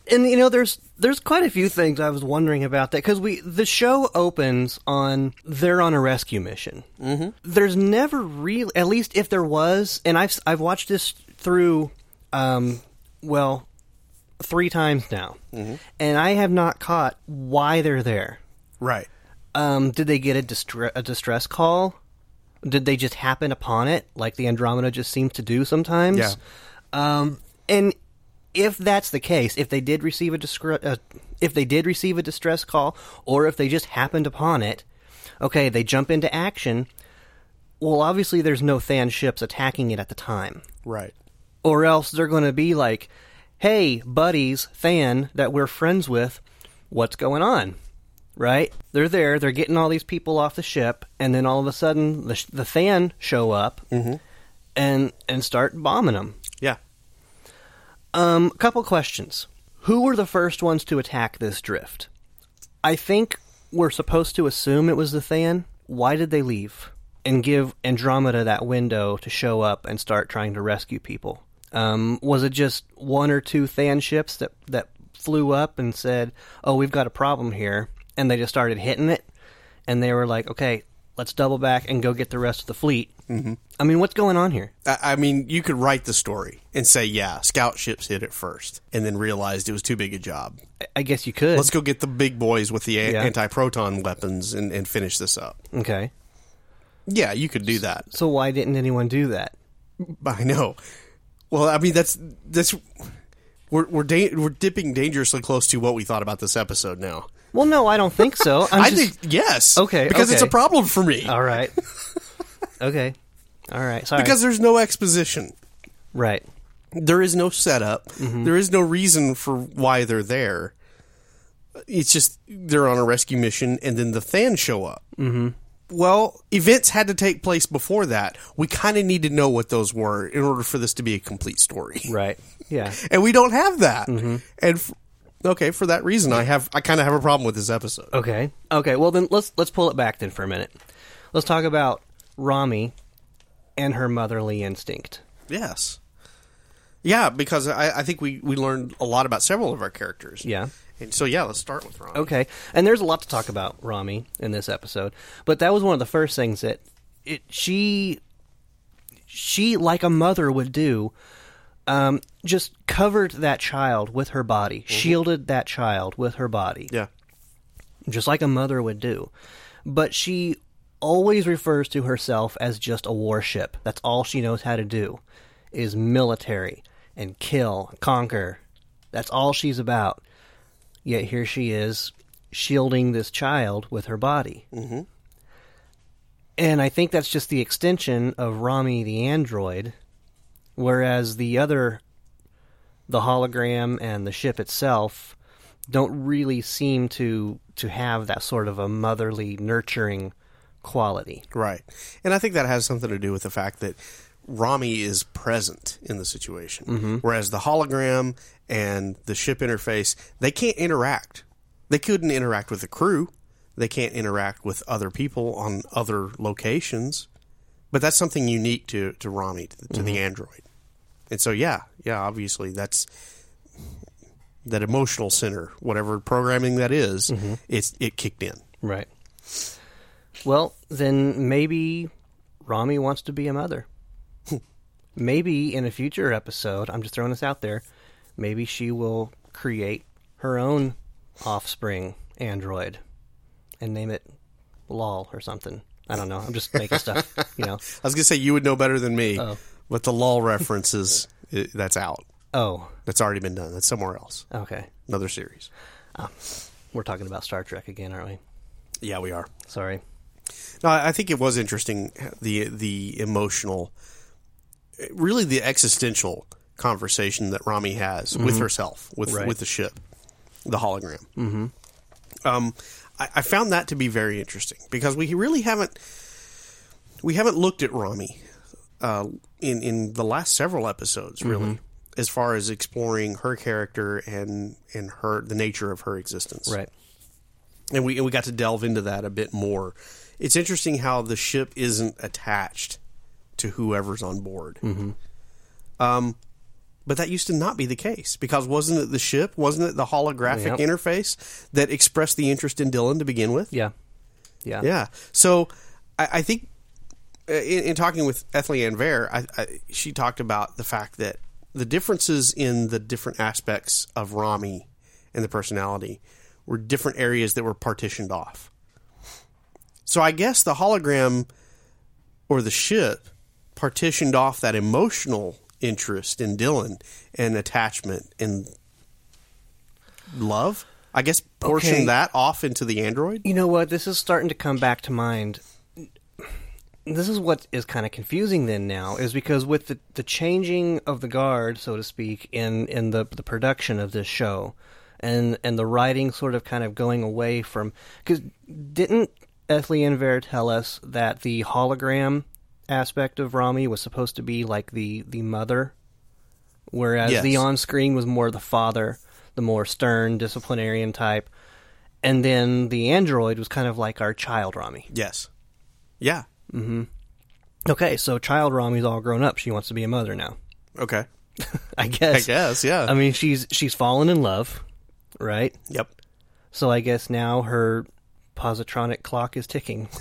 And you know, there's there's quite a few things I was wondering about that because we the show opens on they're on a rescue mission. Mm-hmm. There's never really, at least if there was, and I've I've watched this through, um, well, three times now, and I have not caught why they're there. right. Um, did they get a, distre- a distress call? Did they just happen upon it, like the Andromeda just seems to do sometimes? Yeah. Um, and if that's the case, if they did receive a discre- uh, if they did receive a distress call, or if they just happened upon it, okay, they jump into action. Well, obviously, there's no Than ships attacking it at the time, Right. Or else they're going to be like, "Hey, buddies, Than that we're friends with, what's going on?" Right? They're there. They're getting all these people off the ship, and then all of a sudden, the sh- the Than show up and and start bombing them. Yeah. Um, a couple questions. Who were the first ones to attack this drift? I think we're supposed to assume it was the Than. Why did they leave? and give Andromeda that window to show up and start trying to rescue people? Um, was it just one or two Than ships that that flew up and said, "Oh, we've got a problem here," and they just started hitting it, and they were like, "Okay, let's double back and go get the rest of the fleet." Mm-hmm. I mean, what's going on here? I, I mean, you could write the story and say, yeah, scout ships hit it first, and then realized it was too big a job. I- I guess you could. Let's go get the big boys with the a- Yeah. anti-proton weapons and, and finish this up. okay. Yeah, you could do that. So why didn't anyone do that? I know. Well, I mean, that's that's we're we're da- we're dipping dangerously close to what we thought about this episode now. Well, no, I don't think so. I just, think yes. Okay, because it's a problem for me. All right. okay. All right. Sorry. Because there's no exposition. right. There is no setup. Mm-hmm. There is no reason for why they're there. It's just they're on a rescue mission, and then the Thans show up. Mm-hmm. Well, events had to take place before that. We kind of need to know what those were in order for this to be a complete story. Right. Yeah. and we don't have that. Mm-hmm. And f- okay, for that reason, I have I kind of have a problem with this episode. Okay. Okay. Well, then let's let's pull it back then for a minute. Let's talk about Rommie and her motherly instinct. Yes, yeah, because I, I think we we learned a lot about several of our characters. Yeah. And so yeah, let's start with Ron. Okay. And there's a lot to talk about Rommie in this episode, but that was one of the first things that it she she like a mother would do um, just covered that child with her body, shielded that child with her body. Yeah, just like a mother would do. But she always refers to herself as just a warship. That's all she knows how to do is military and kill, conquer. That's all she's about. Yet here she is shielding this child with her body. Mm-hmm. And I think that's just the extension of Rommie the android, whereas the other, the hologram and the ship itself, don't really seem to to have that sort of a motherly nurturing quality. right. And I think that has something to do with the fact that Rommie is present in the situation, mm-hmm. whereas the hologram and the ship interface they can't interact. They couldn't interact with the crew. They can't interact with other people on other locations. But that's something unique to to Rommie to, to the mm-hmm. android. And so yeah, yeah, obviously that's that emotional center, whatever programming that is, mm-hmm. it's it kicked in. Right. Well, then maybe Rommie wants to be a mother. Maybe in a future episode, I'm just throwing this out there, maybe she will create her own offspring android and name it Lal or something. I don't know. I'm just making stuff, you know. I was gonna say you would know better than me, Oh. but the Lal references that's out. Oh, That's already been done. That's somewhere else. okay. Another series. Ah, we're talking about Star Trek again, aren't we? Yeah, we are. Sorry. No, I I think it was interesting the the emotional, really the existential conversation that Rommie has with herself, with Right. with the ship, the hologram. Mm-hmm. Um, I, I found that to be very interesting because we really haven't we haven't looked at Rommie uh, in in the last several episodes, really, as far as exploring her character and and her the nature of her existence Right. and we and we got to delve into that a bit more. It's interesting how the ship isn't attached to whoever's on board. Mm-hmm. Um, but that used to not be the case because wasn't it the ship? Wasn't it the holographic Yep. interface that expressed the interest in Dylan to begin with? Yeah. Yeah. Yeah. So I, I think uh, in, in talking with Ethlie Ann Vare, I, I, she talked about the fact that the differences in the different aspects of Rommie and the personality were different areas that were partitioned off. So I guess the hologram or the ship partitioned off that emotional interest in Dylan and attachment and love. I guess portion Okay. that off into the android. You know what? This is starting to come back to mind. This is what is kind of confusing then now is because with the, the changing of the guard, so to speak, in, in the the production of this show, and and the writing sort of kind of going away from because didn't Ethlie Ann Vare tell us that the hologram aspect of Rommie was supposed to be like the the mother, whereas Yes. the on screen was more the father, the more stern disciplinarian type, and then the android was kind of like our child Rommie. Yes. Yeah. Mm-hmm. Okay, so child Rommie's all grown up. She wants to be a mother now. Okay. I guess. I guess. guess, yeah. I mean, she's she's fallen in love, right? yep. So I guess now her positronic clock is ticking.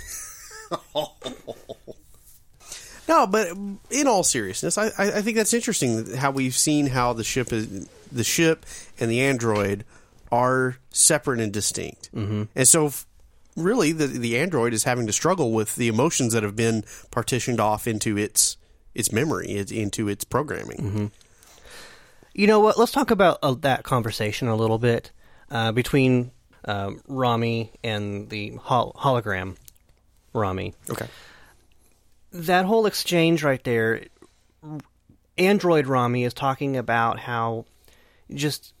No, but in all seriousness, I, I think that's interesting how we've seen how the ship is the ship and the android are separate and distinct, mm-hmm. and so really the the android is having to struggle with the emotions that have been partitioned off into its its memory, it, into its programming. You know what? Let's talk about uh, that conversation a little bit uh, between um, Rommie and the hol- hologram Rommie. Okay. That whole exchange right there, Android Rommie is talking about how just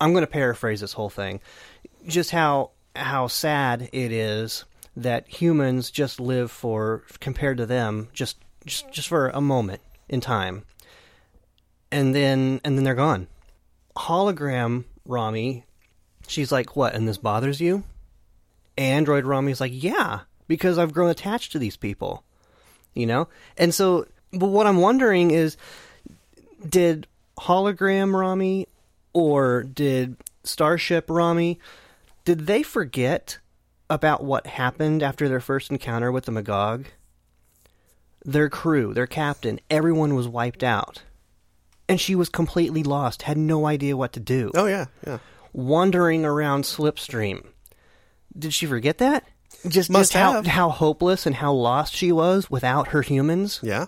I'm going to paraphrase this whole thing. Just how how sad it is that humans just live for compared to them just just just for a moment in time. And then and then they're gone. Hologram Rommie, she's like, "What? And this bothers you?" Android Rommie's like, "Yeah, because I've grown attached to these people." You know? And so but what I'm wondering is did hologram Rommie or did Starship Rommie did they forget about what happened after their first encounter with the Magog? Their crew, their captain, everyone was wiped out. And she was completely lost, had no idea what to do. Oh yeah, yeah. Wandering around Slipstream. Did she forget that? Just, Must just how, have. how hopeless and how lost she was without her humans? Yeah.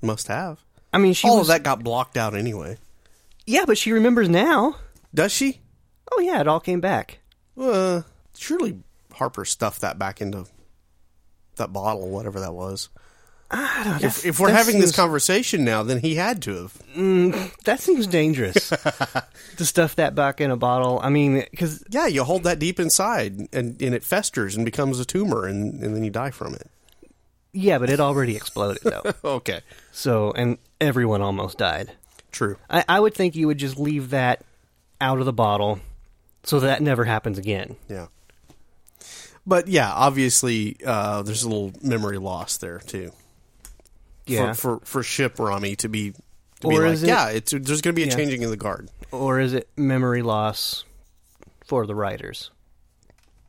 Must have. I mean, she All was of that got blocked out anyway. Yeah, but she remembers now. Does she? Oh yeah, it all came back. Uh, surely Harper stuffed that back into that bottle, whatever that was. I don't know. If, if we're That having this conversation now, then he had to have. that seems dangerous to stuff that back in a bottle. I mean, because Yeah, you hold that deep inside, and, and it festers and becomes a tumor, and, and then you die from it. yeah, but it already exploded though. Okay, so and everyone almost died. true. I, I would think you would just leave that out of the bottle, so that never happens again. Yeah. But yeah, obviously, uh, there's a little memory loss there too. Yeah. For for, for ship Rommie to be, to Or be like, is it- yeah, it's there's going to be a Yeah. changing of the guard. Or is it memory loss for the writers?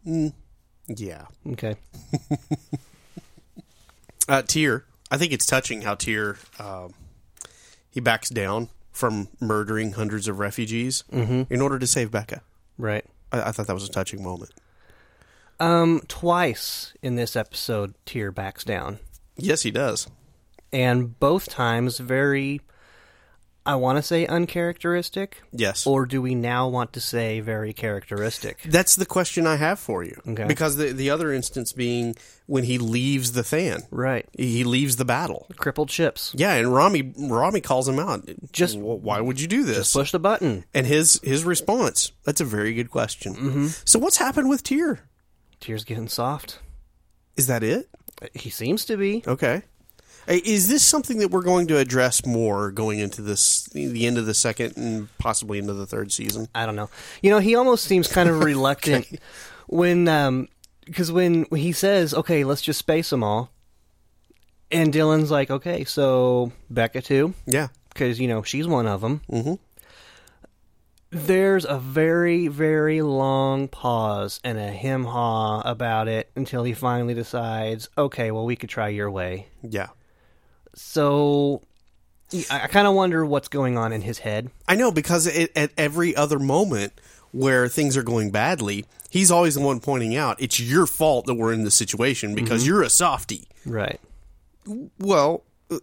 Yeah. Okay. Uh, Tyr, I think it's touching how Tyr um, he backs down from murdering hundreds of refugees in order to save Beka. Right. I, I thought that was a touching moment. Um, twice in this episode, Tyr backs down. Yes, he does. And both times very I want to say uncharacteristic Yes. or do we now want to say very characteristic? That's the question I have for you. Okay. Because the the other instance being when he leaves the Than. Right. He leaves the battle. Crippled ships. Yeah, and Rommie Rommie calls him out. Just- why would you do this? Push the button. and his his response. That's a very good question. Mm-hmm. So what's happened with Tyr? Tyr's getting soft. Is that it? He seems to be. Okay. Is this something that we're going to address more going into this the end of the second and possibly into the third season? I don't know. You know, he almost seems kind of reluctant when um because when he says, "Okay, let's just space them all." And Dylan's like, "Okay, so Beka too." Yeah. because you know she's one of them. Mm-hmm. There's a very, very long pause and a him haw about it until he finally decides, okay, well, we could try your way. Yeah. So I, I kind of wonder what's going on in his head. I know because it, at every other moment where things are going badly, he's always the one pointing out it's your fault that we're in this situation because you're a softie. Right. Well, uh,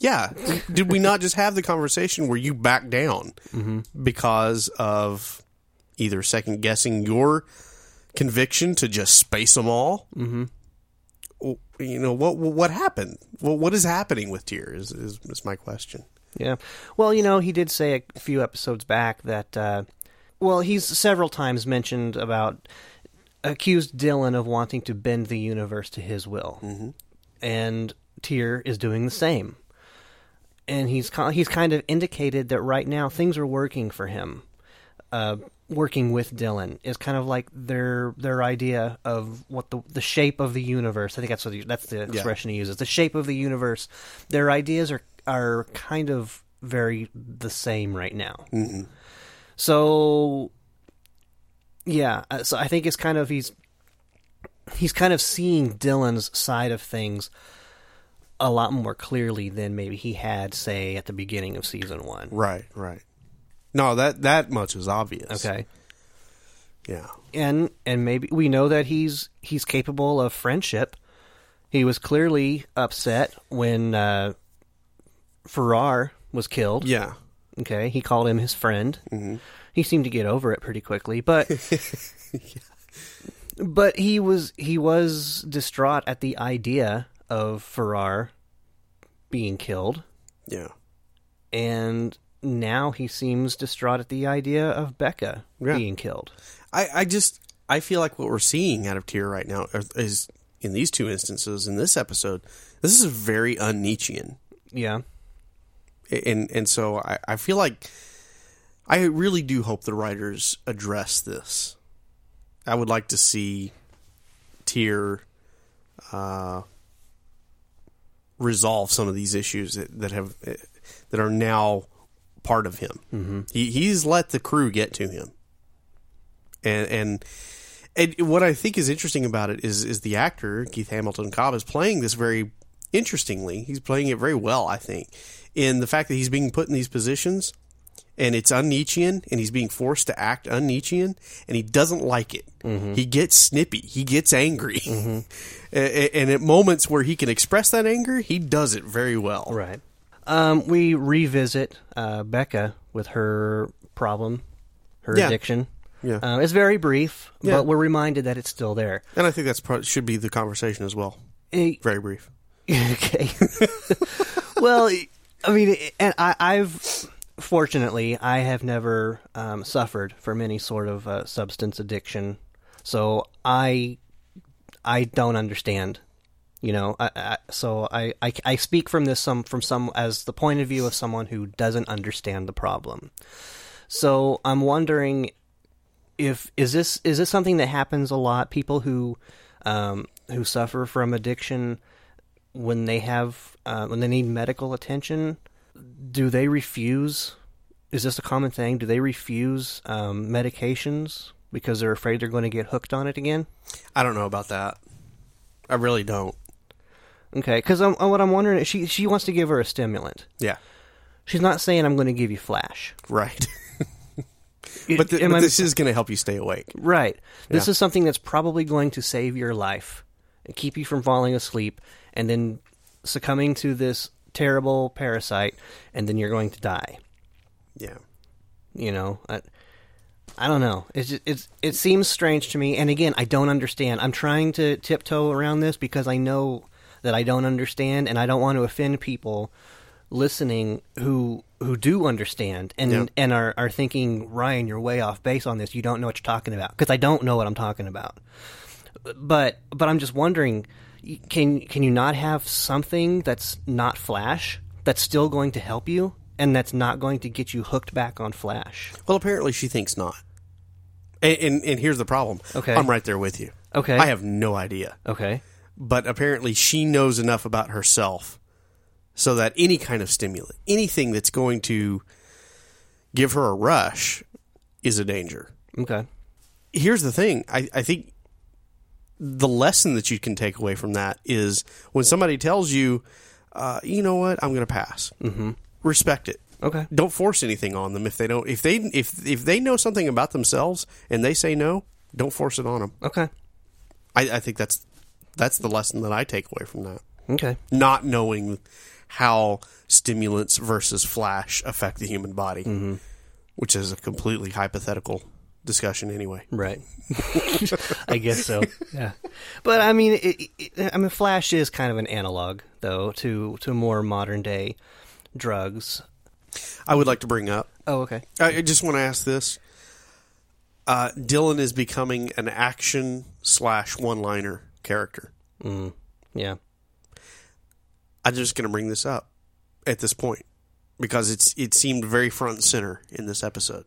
yeah. Did we not just have the conversation where you back down because of either second guessing your conviction to just space them all? Mm-hmm. You know what? What happened? What is happening with Tyr? Is, is is my question? Yeah. Well, you know, he did say a few episodes back that, uh, well, he's several times mentioned about accused Dylan of wanting to bend the universe to his will, mm-hmm. and Tyr is doing the same. And he's he's kind of indicated that right now things are working for him. Uh, working with Dylan is kind of like their their idea of what the the shape of the universe. I think that's what he, that's the expression he uses. The shape of the universe. Their ideas are are kind of very the same right now. So yeah, uh, so I think it's kind of he's he's kind of seeing Dylan's side of things a lot more clearly than maybe he had say at the beginning of season 1. Right, right. No, that that much is obvious. Okay. Yeah. and and maybe we know that he's he's capable of friendship. He was clearly upset when uh, Farrar was killed. Yeah. Okay, he called him his friend. He seemed to get over it pretty quickly, but but he was he was distraught at the idea of Farrar being killed, Yeah. and now he seems distraught at the idea of Beka Yeah. being killed. I, I just I feel like what we're seeing out of Tyr right now is in these two instances in this episode. This is very un-Nietzschean, Yeah. and and so I, I feel like I really do hope the writers address this. I would like to see Tyr uh, resolve some of these issues that, that have that are now part of him. Mm-hmm. He, he's let the crew get to him, and and and what I think is interesting about it is is the actor Keith Hamilton Cobb is playing this very interestingly. He's playing it very well, I think, in the fact that he's being put in these positions and it's un-Nietzschean and he's being forced to act un-Nietzschean and he doesn't like it. He gets snippy. He gets angry. A- and at moments where he can express that anger, he does it very well. Right. Um, we revisit uh, Beka with her problem, her Yeah. addiction. Yeah. Um, it's very brief, Yeah. but we're reminded that it's still there. And I think that's pro- should be the conversation as well. Eh, Very brief. okay. well, I mean, and I, I've fortunately I have never um, suffered from any sort of uh, substance addiction, so I I don't understand. You know, I, I, so I, I I speak from this some from some as the point of view of someone who doesn't understand the problem. So I'm wondering if is this is this something that happens a lot? People who um, who suffer from addiction when they have uh, when they need medical attention, do they refuse? Is this a common thing? Do they refuse um, medications because they're afraid they're going to get hooked on it again? I don't know about that. I really don't. Okay, because what I'm wondering is she she wants to give her a stimulant. Yeah. She's not saying I'm going to give you flash. Right. but, th- Am but this is going to help you stay awake. Right. This Yeah. is something that's probably going to save your life and keep you from falling asleep and then succumbing to this terrible parasite and then you're going to die. Yeah. You know, I, I don't know. It's just, it's it seems strange to me and again, I don't understand. I'm trying to tiptoe around this because I know that I don't understand and I don't want to offend people listening who who do understand and Yeah. and are are thinking Ryan you're way off base on this you don't know what you're talking about because I don't know what I'm talking about but but I'm just wondering can can you not have something that's not flash that's still going to help you and that's not going to get you hooked back on flash Well, apparently she thinks not. And, and, and here's the problem. Okay. I'm right there with you. Okay. I have no idea. okay But apparently she knows enough about herself so that any kind of stimulant, anything that's going to give her a rush, is a danger. okay Here's the thing I, I think the lesson that you can take away from that is when somebody tells you, uh, you know what, I'm going to pass. Mm-hmm. Respect it. okay don't force anything on them if they don't if they if if they know something about themselves and they say no don't force it on them okay i, I think that's that's the lesson that i take away from that. Okay. Not knowing how stimulants versus flash affect the human body which is a completely hypothetical discussion anyway. Right. I guess so. Yeah. But I mean it, it, I mean flash is kind of an analog though to to more modern day drugs. I would like to bring up oh okay. I I just want to ask this. Uh, dylan is becoming an action slash one liner character mm, yeah I'm just going to bring this up at this point because it's it seemed very front and center in this episode,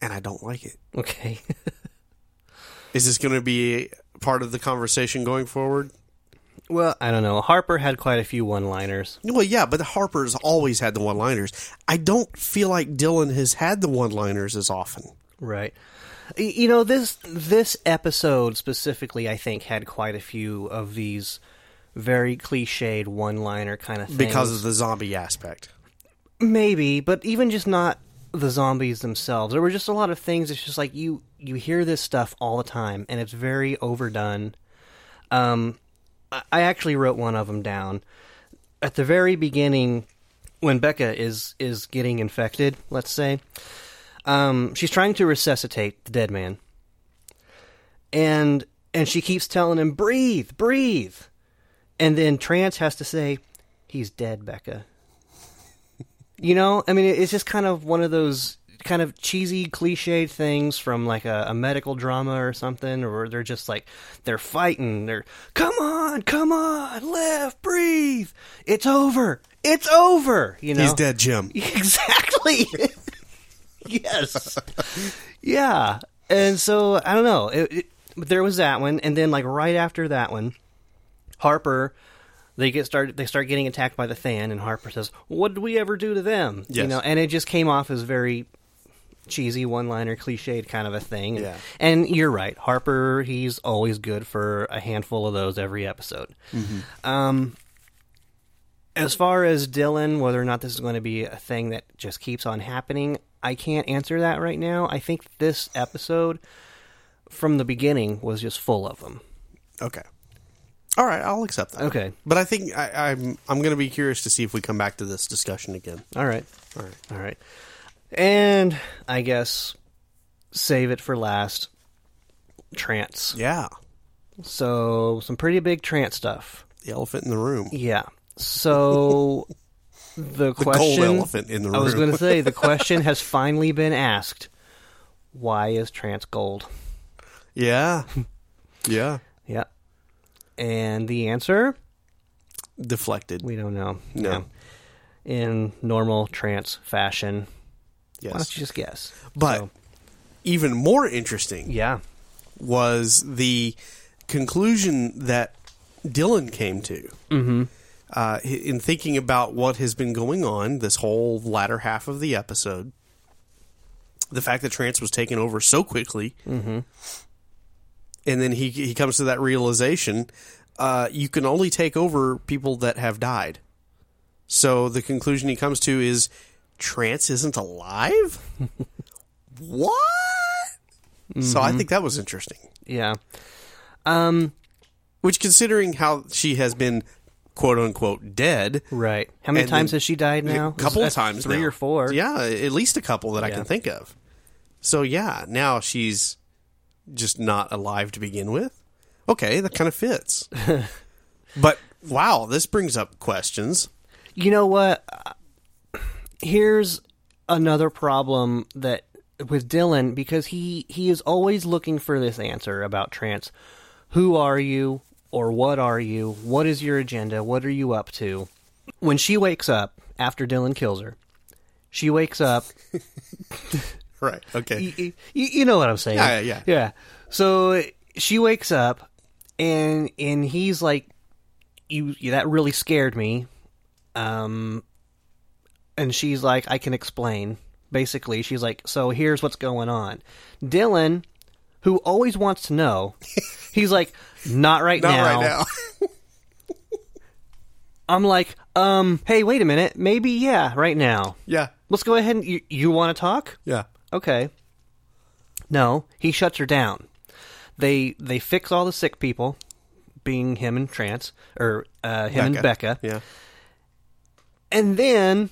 and I don't like it. Okay. Is this going to be part of the conversation going forward? well, I don't know. Harper had quite a few one-liners. Well, yeah, but Harper's always had the one-liners. I don't feel like Dylan has had the one-liners as often. Right. You know this this episode specifically, I think, had quite a few of these very cliched one-liner kind of things. because of the zombie aspect. maybe, but even just not the zombies themselves. There were just a lot of things. It's just like you you hear this stuff all the time, and it's very overdone. Um, I- I actually wrote one of them down at the very beginning when Beka is is getting infected. Let's say. Um, she's trying to resuscitate the dead man, and and she keeps telling him, "Breathe, breathe," and then Trance has to say, "He's dead, Beka." You know, I mean, it's just kind of one of those kind of cheesy, cliched things from like a, a medical drama or something, or they're just like they're fighting. They're come on, come on, live, breathe. It's over. It's over. You know, He's dead, Jim. Exactly. yes. Yeah. And so I don't know. It, it, but there was that one, and then like right after that one, Harper. They get started. They start getting attacked by the Than, and Harper says, "What did we ever do to them?" You know, and it just came off as very cheesy, one-liner, cliched kind of a thing. And, Yeah. and you're right, Harper. He's always good for a handful of those every episode. Um, as far as Dylan, whether or not this is going to be a thing that just keeps on happening, I can't answer that right now. I think this episode, from the beginning, was just full of them. Okay. All right, I'll accept that. Okay. But I think I, I'm I'm going to be curious to see if we come back to this discussion again. All right. All right. All right. And I guess save it for last. Trance. Yeah. So some pretty big trance stuff. The elephant in the room. Yeah. So the The question gold elephant in the room. I was going to say the question has finally been asked. Why is trance gold? yeah. Yeah. Yeah. And the answer, Deflected. we don't know. No. Yeah. In normal trance fashion. Why don't you just guess? But So, even more interesting yeah. was the conclusion that Dylan came to. Mm-hmm. Uh, in thinking about what has been going on this whole latter half of the episode, the fact that Trance was taken over so quickly, mm-hmm. and then he he comes to that realization: uh, you can only take over people that have died. So the conclusion he comes to is Trance isn't alive. what? So I think that was interesting. Yeah. Um Which, considering how she has been "quote unquote" dead, right. How many And times then- has she died now? a couple of That's times, Three now. or four. yeah, at least a couple that I Yeah. can think of. So yeah, now she's just not alive to begin with. Okay, that kind of fits. but wow, this brings up questions. You know what? Here's another problem that with Dylan because he he is always looking for this answer about trance. Who are you or what are you? What is your agenda? What are you up to? When she wakes up after Dylan kills her, she wakes up Right. Okay. you, you, you know what I'm saying? Yeah, yeah, yeah. So she wakes up, and and he's like, "You, you that really scared me." Um, and she's like, "I can explain." Basically, she's like, "So here's what's going on." Dylan, who always wants to know, he's like, "Not right now. Not now." right now. I'm like, "Um, hey, wait a minute. Maybe yeah, right now. yeah. Let's go ahead and you, you want to talk?" Yeah. Okay. No, he shuts her down. They they fix all the sick people, being him and Trance, or uh, him and Beka, Yeah. and then,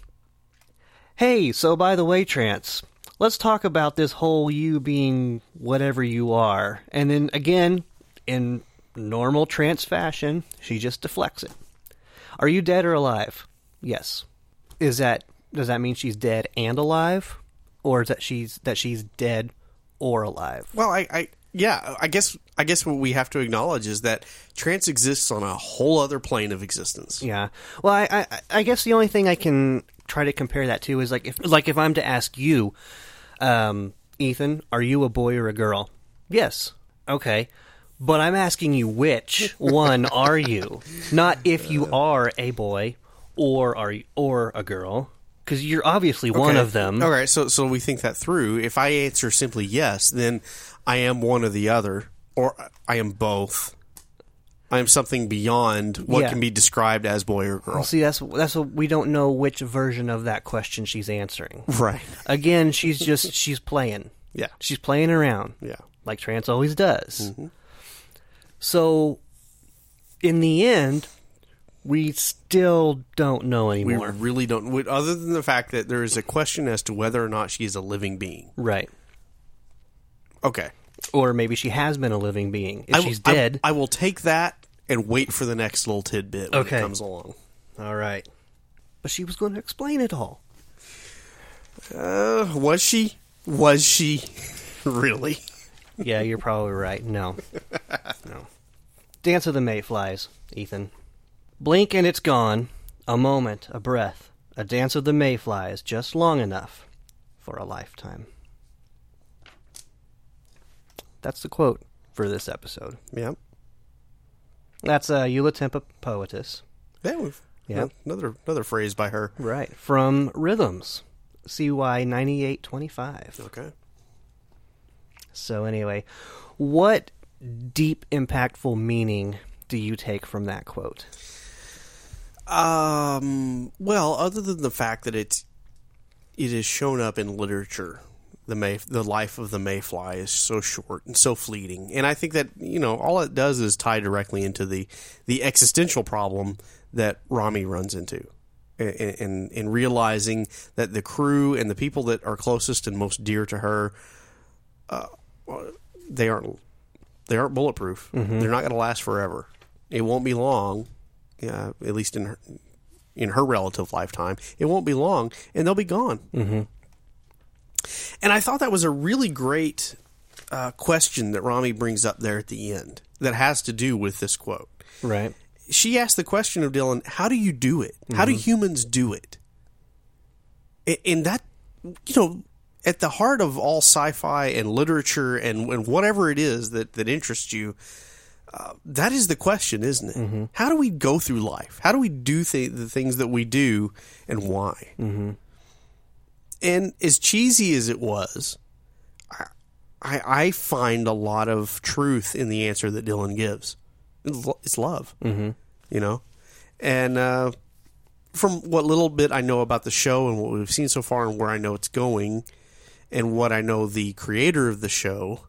hey, so by the way, Trance, let's talk about this whole you being whatever you are. And then again, in normal Trance fashion, she just deflects it. Are you dead or alive? Yes. Is that does that mean she's dead and alive, or is that she's that she's dead or alive? Well, I, I yeah, I guess I guess what we have to acknowledge is that trance exists on a whole other plane of existence. Yeah. Well, I, I I guess the only thing I can try to compare that to is like if like if I'm to ask you, um, Ethan, are you a boy or a girl? Yes. Okay. But I'm asking you which one are you? Not if you uh, are a boy or are you, or a girl because you're obviously one Okay. of them. All right, so so we think that through. If I answer simply yes, then I am one or the other, or I am both. I am something beyond what Yeah. can be described as boy or girl. Well, see, that's that's what we don't know which version of that question she's answering. Right. Again, she's just she's playing. Yeah. She's playing around. Yeah. like Trance always does. Mm-hmm. So, in the end, we still don't know anymore. We really don't. we- Other than the fact that there is a question as to whether or not she is a living being. right. Okay. Or maybe she has been a living being. If I- she's I- dead. I, will take that and wait for the next little tidbit when Okay. it comes along. all right. But she was going to explain it all. Uh, was she? Was she? really? Yeah, you're probably right. No. No. Dance of the Mayflies, Ethan. Blink and it's gone. A moment, a breath. A dance of the Mayflies just long enough for a lifetime. That's the quote for this episode. Yep. That's uh, Eula Tempa Poetess. Yeah. We've, Yeah. Another another phrase by her. Right. From Rhythms. CY 9825. Okay. So, anyway, what deep, impactful meaning do you take from that quote? Um. Well, other than the fact that it's it is shown up in literature, the May the life of the Mayfly is so short and so fleeting, and I think that you know all it does is tie directly into the the existential problem that Rommie runs into. In, in, in realizing that the crew and the people that are closest and most dear to her, uh, they aren't they aren't bulletproof. They're not going to last forever. It won't be long, yeah, at least in her, in her relative lifetime. It won't be long, and they'll be gone. Mm-hmm. And I thought that was a really great uh, question that Rommie brings up there at the end that has to do with this quote. Right. She asked the question of Dylan, "How do you do it? How do humans do it?" And that, you know, at the heart of all sci-fi and literature and, and whatever it is that that interests you, uh, that is the question, isn't it? How do we go through life? How do we do th- the things that we do, and why? Mm-hmm. And as cheesy as it was, I, I I find a lot of truth in the answer that Dylan gives. It's It's love, mm-hmm. you know, and uh, from what little bit I know about the show and what we've seen so far, and where I know it's going, and what I know the creator of the show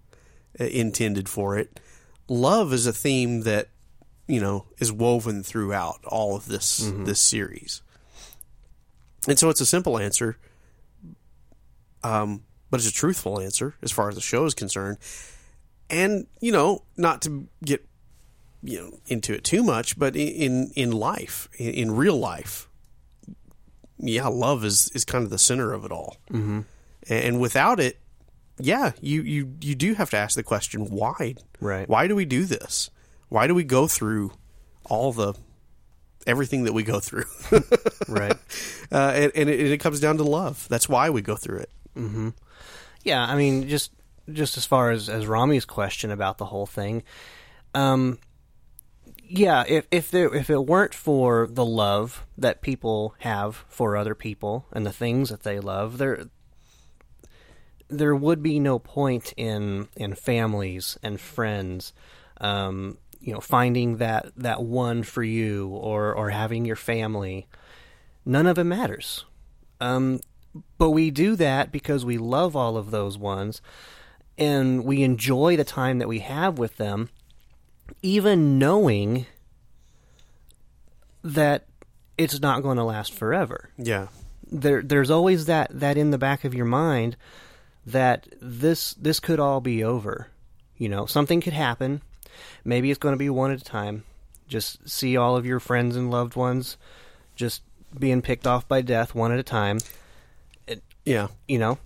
uh, intended for it, love is a theme that you know is woven throughout all of this this series. And so it's a simple answer, um, but it's a truthful answer as far as the show is concerned. And you know, not to get you know into it too much, but in in life, in, in real life, yeah, love is is kind of the center of it all. Mm-hmm. And without it, yeah, you you you do have to ask the question why? Right. Why do we do this? Why do we go through all the everything that we go through? Right. uh, and, and it, it comes down to love. That's why we go through it. Yeah, I mean, just just as far as as Rommie's question about the whole thing, um, yeah, if if there if it weren't for the love that people have for other people and the things that they love, there there would be no point in in families and friends. Um, you know, finding that that one for you, or or having your family, none of it matters. Um, but we do that because we love all of those ones and we enjoy the time that we have with them, even knowing that it's not going to last forever. Yeah. There, there's always that, that in the back of your mind that this this could all be over. You know, something could happen. Maybe it's going to be one at a time. Just see all of your friends and loved ones just being picked off by death one at a time Yeah. you know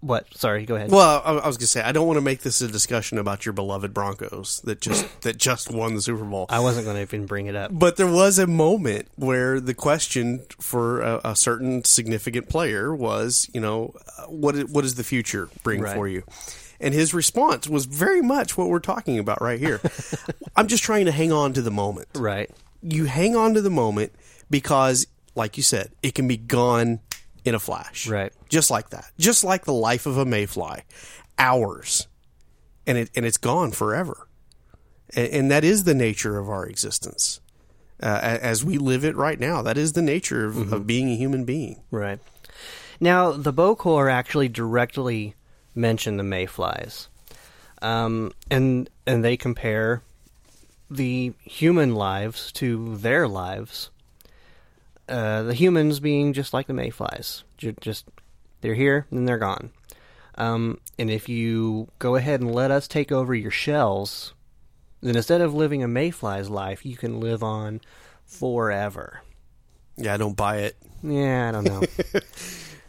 What? Sorry, go ahead. Well, I, I was going to say I don't want to make this a discussion about your beloved Broncos that just that just won the Super Bowl. I wasn't going to even bring it up. But there was a moment where the question for a, a certain significant player was, you know, uh, what what does the future bring Right. for you? And his response was very much what we're talking about right here. I'm just trying to hang on to the moment. Right. You hang on to the moment because, like you said, it can be gone in a flash. Right. Just like that. Just like the life of a mayfly. Hours. And it and it's gone forever. And, and that is the nature of our existence. Uh, as we live it right now. That is the nature of, of being a human being. Right. Now, the Bokor actually directly mention the mayflies, um, and and they compare the human lives to their lives. Uh, the humans being just like the mayflies, Ju- just they're here and they're gone. Um, and if you go ahead and let us take over your shells, then instead of living a mayfly's life, you can live on forever. Yeah, I don't buy it Yeah, I don't know.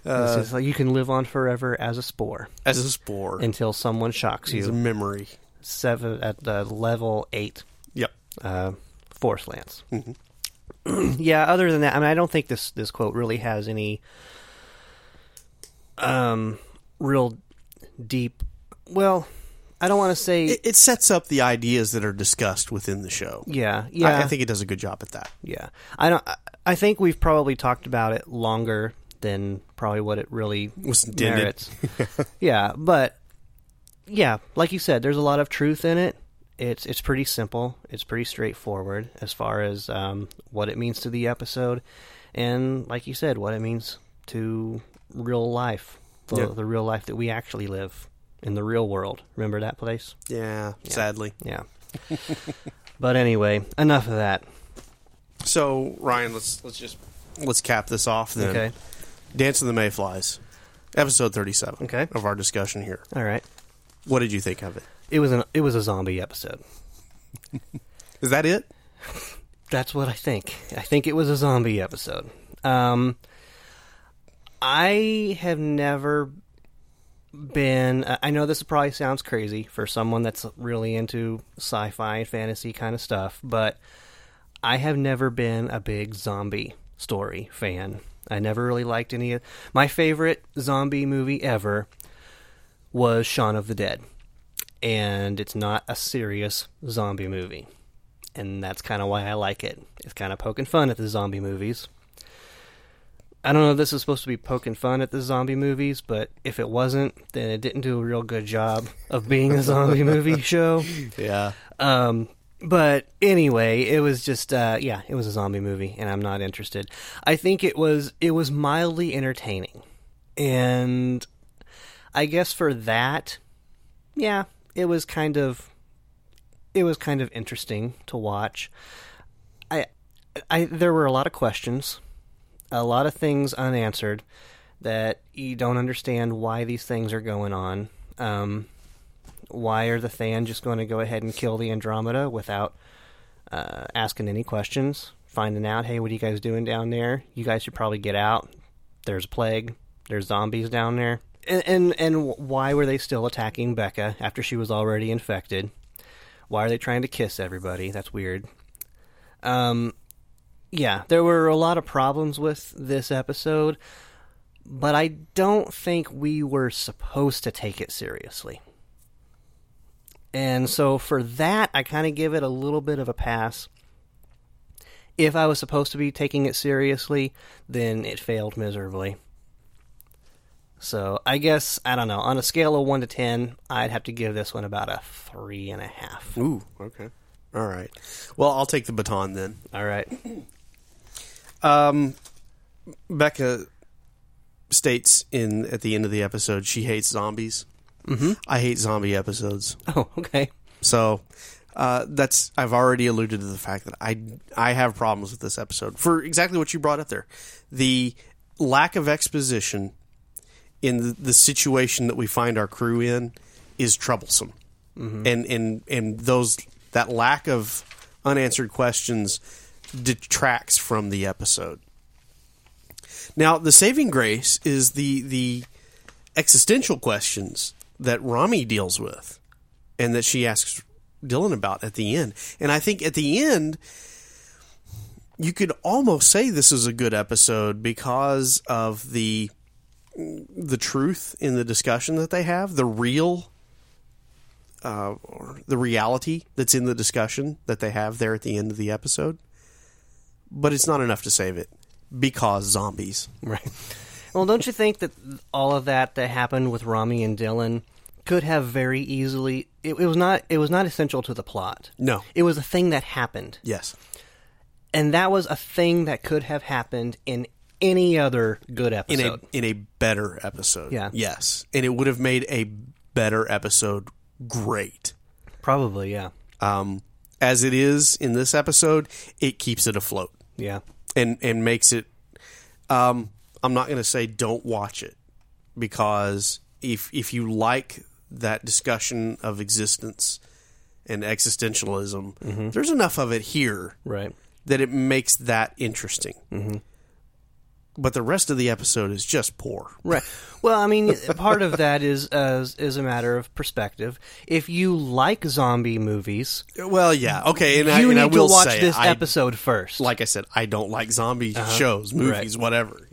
It's like you can live on forever as a spore as a spore. until someone shocks It's a memory. Seven at the level eight Yep. uh, force lance. yeah. Other than that, I mean, I don't think this this quote really has any um real deep. Well, I don't want to say. It, it sets up the ideas that are discussed within the show. yeah, I- yeah. I, think it does a good job at that. Yeah, I don't. I- I think we've probably talked about it longer than probably what it really Was intended. merits. yeah, but yeah, like you said, there's a lot of truth in it. It's it's pretty simple. It's pretty straightforward as far as um, what it means to the episode, and like you said, what it means to real life, the, Yeah. the real life that we actually live in the real world. Remember that place? Yeah, sadly. Yeah. but anyway, enough of that. So Ryan, let's let's just let's cap this off then. Okay. Dance of the Mayflies, episode thirty-seven. Okay. of our discussion here. All right. What did you think of it? It was an it was a zombie episode. Is that it? That's what I think. I think it was a zombie episode. Um, I have never been. I know this probably sounds crazy for someone that's really into sci-fi and fantasy kind of stuff, but I have never been a big zombie story fan. I never really liked any of my favorite zombie movie ever was Shaun of the Dead. And it's not a serious zombie movie and that's kind of why I like it. It's kind of poking fun at the zombie movies. I don't know if this is supposed to be poking fun at the zombie movies, but if it wasn't, then it didn't do a real good job of being a zombie movie show. Yeah. Um, but anyway, it was just uh, yeah, it was a zombie movie, and I'm not interested. I think it was it was mildly entertaining, and I guess for that, yeah, it was kind of it was kind of interesting to watch. I I there were a lot of questions, a lot of things unanswered that you don't understand why these things are going on. Um, why are the Than just going to go ahead and kill the Andromeda without uh, asking any questions? Finding out, hey, what are you guys doing down there? You guys should probably get out. There's a plague. There's zombies down there. And, and why were they still attacking Beka after she was already infected? Why are they trying to kiss everybody? That's weird. Um, yeah, there were a lot of problems with this episode, but I don't think we were supposed to take it seriously. And so for that, I kind of give it a little bit of a pass. If I was supposed to be taking it seriously, then it failed miserably. So I guess, I don't know, on a scale of 1 to 10, I'd have to give this one about a 3.5. Ooh. Okay. All right. Well, I'll take the baton then. All right. Um, Beka states in at the end of the episode she hates zombies. Mm-hmm. I hate zombie episodes. Oh, okay. So uh, that's I've already alluded to the fact that I I have problems with this episode for exactly what you brought up there, the lack of exposition in the, situation that we find our crew in is troublesome, mm-hmm. and and and those that lack of unanswered questions detracts from the episode. Now, the saving grace is the the existential questions that Rommie deals with and that she asks Dylan about at the end. And I think at the end, you could almost say this is a good episode because of the the truth in the discussion that they have, the real uh, or the reality that's in the discussion that they have there at the end of the episode. But it's not enough to save it because zombies. Right. Well, don't you think that all of that that happened with Rommie and Dylan could have very easily? It, it was not. It was not essential to the plot. No. It was a thing that happened, Yes. and that was a thing that could have happened in any other good In episode. a in a better episode. Yeah. Yes. And it would have made a better episode great. Probably, yeah, Um, as it is in this episode, it keeps it afloat. yeah, and and makes it um I'm not going to say don't watch it because if if you like that discussion of existence and existentialism there's enough of it here right. that it makes that interesting. Mm-hmm. But the rest of the episode is just poor. Right. Well, I mean, part of that is uh, is a matter of perspective. If you like zombie movies, Well, yeah, okay, and I, you and need I will to watch say, this I- episode first. Like I said, I don't like zombie Uh-huh. shows, movies, whatever.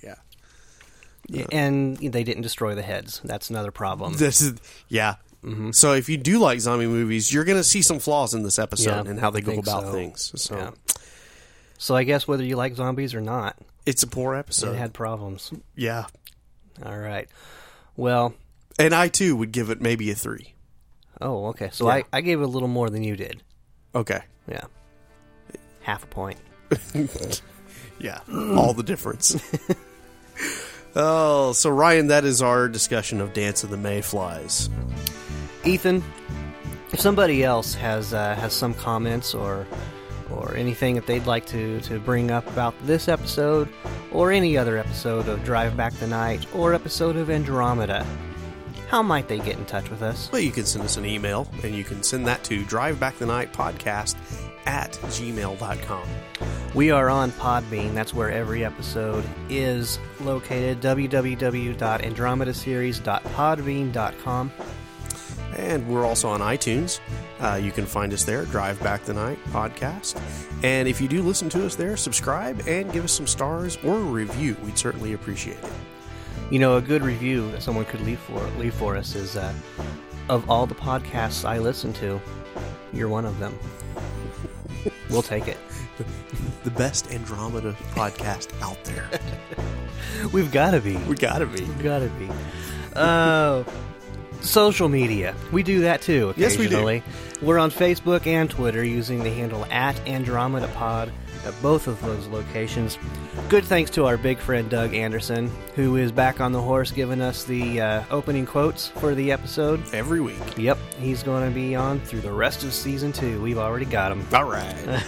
Yeah, and they didn't destroy the heads. That's another problem. This is yeah. Mm-hmm. So if you do like zombie movies, you're going to see some flaws in this episode Yeah, and how they I go about so. things. So Yeah. So I guess whether you like zombies or not, it's a poor episode. it had problems. yeah, All right. Well, and I too would give it maybe a three. oh, okay. So Yeah. I, I gave it a little more than you did. Okay, Yeah. Half a point. yeah, all the difference. oh, so Ryan, that is our discussion of Dance of the Mayflies. Ethan, if somebody else has uh, has some comments or or anything that they'd like to, to bring up about this episode or any other episode of Drive Back the Night or episode of Andromeda, how might they get in touch with us? Well, you can send us an email, and you can send that to drivebackthenightpodcast at gmail.com. We are on Podbean. That's where every episode is located. www.andromedaseries.podbean.com. And we're also on iTunes. Uh, you can find us there, Drive Back the Night podcast. And if you do listen to us there, subscribe and give us some stars or a review. We'd certainly appreciate it. You know, a good review that someone could leave for leave for us is uh, of all the podcasts I listen to, you're one of them. we'll take it. The best Andromeda podcast out there. We've got to be. we gotta be. We've got to be. Uh, social media. We do that too. Yes, we do. We're on Facebook and Twitter using the handle at Andromeda Pod at both of those locations. Good thanks to our big friend Doug Anderson, who is back on the horse giving us the uh, opening quotes for the episode. Every week. Yep, he's going to be on through the rest of season two. We've already got him. All right.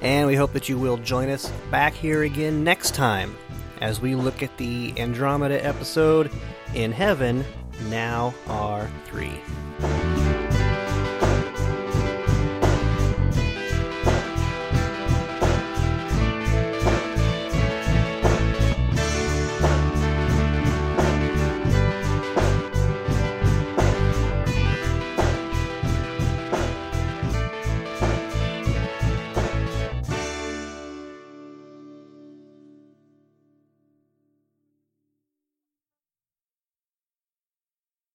And we hope that you will join us back here again next time as we look at the Andromeda episode In Heaven Now Are Three.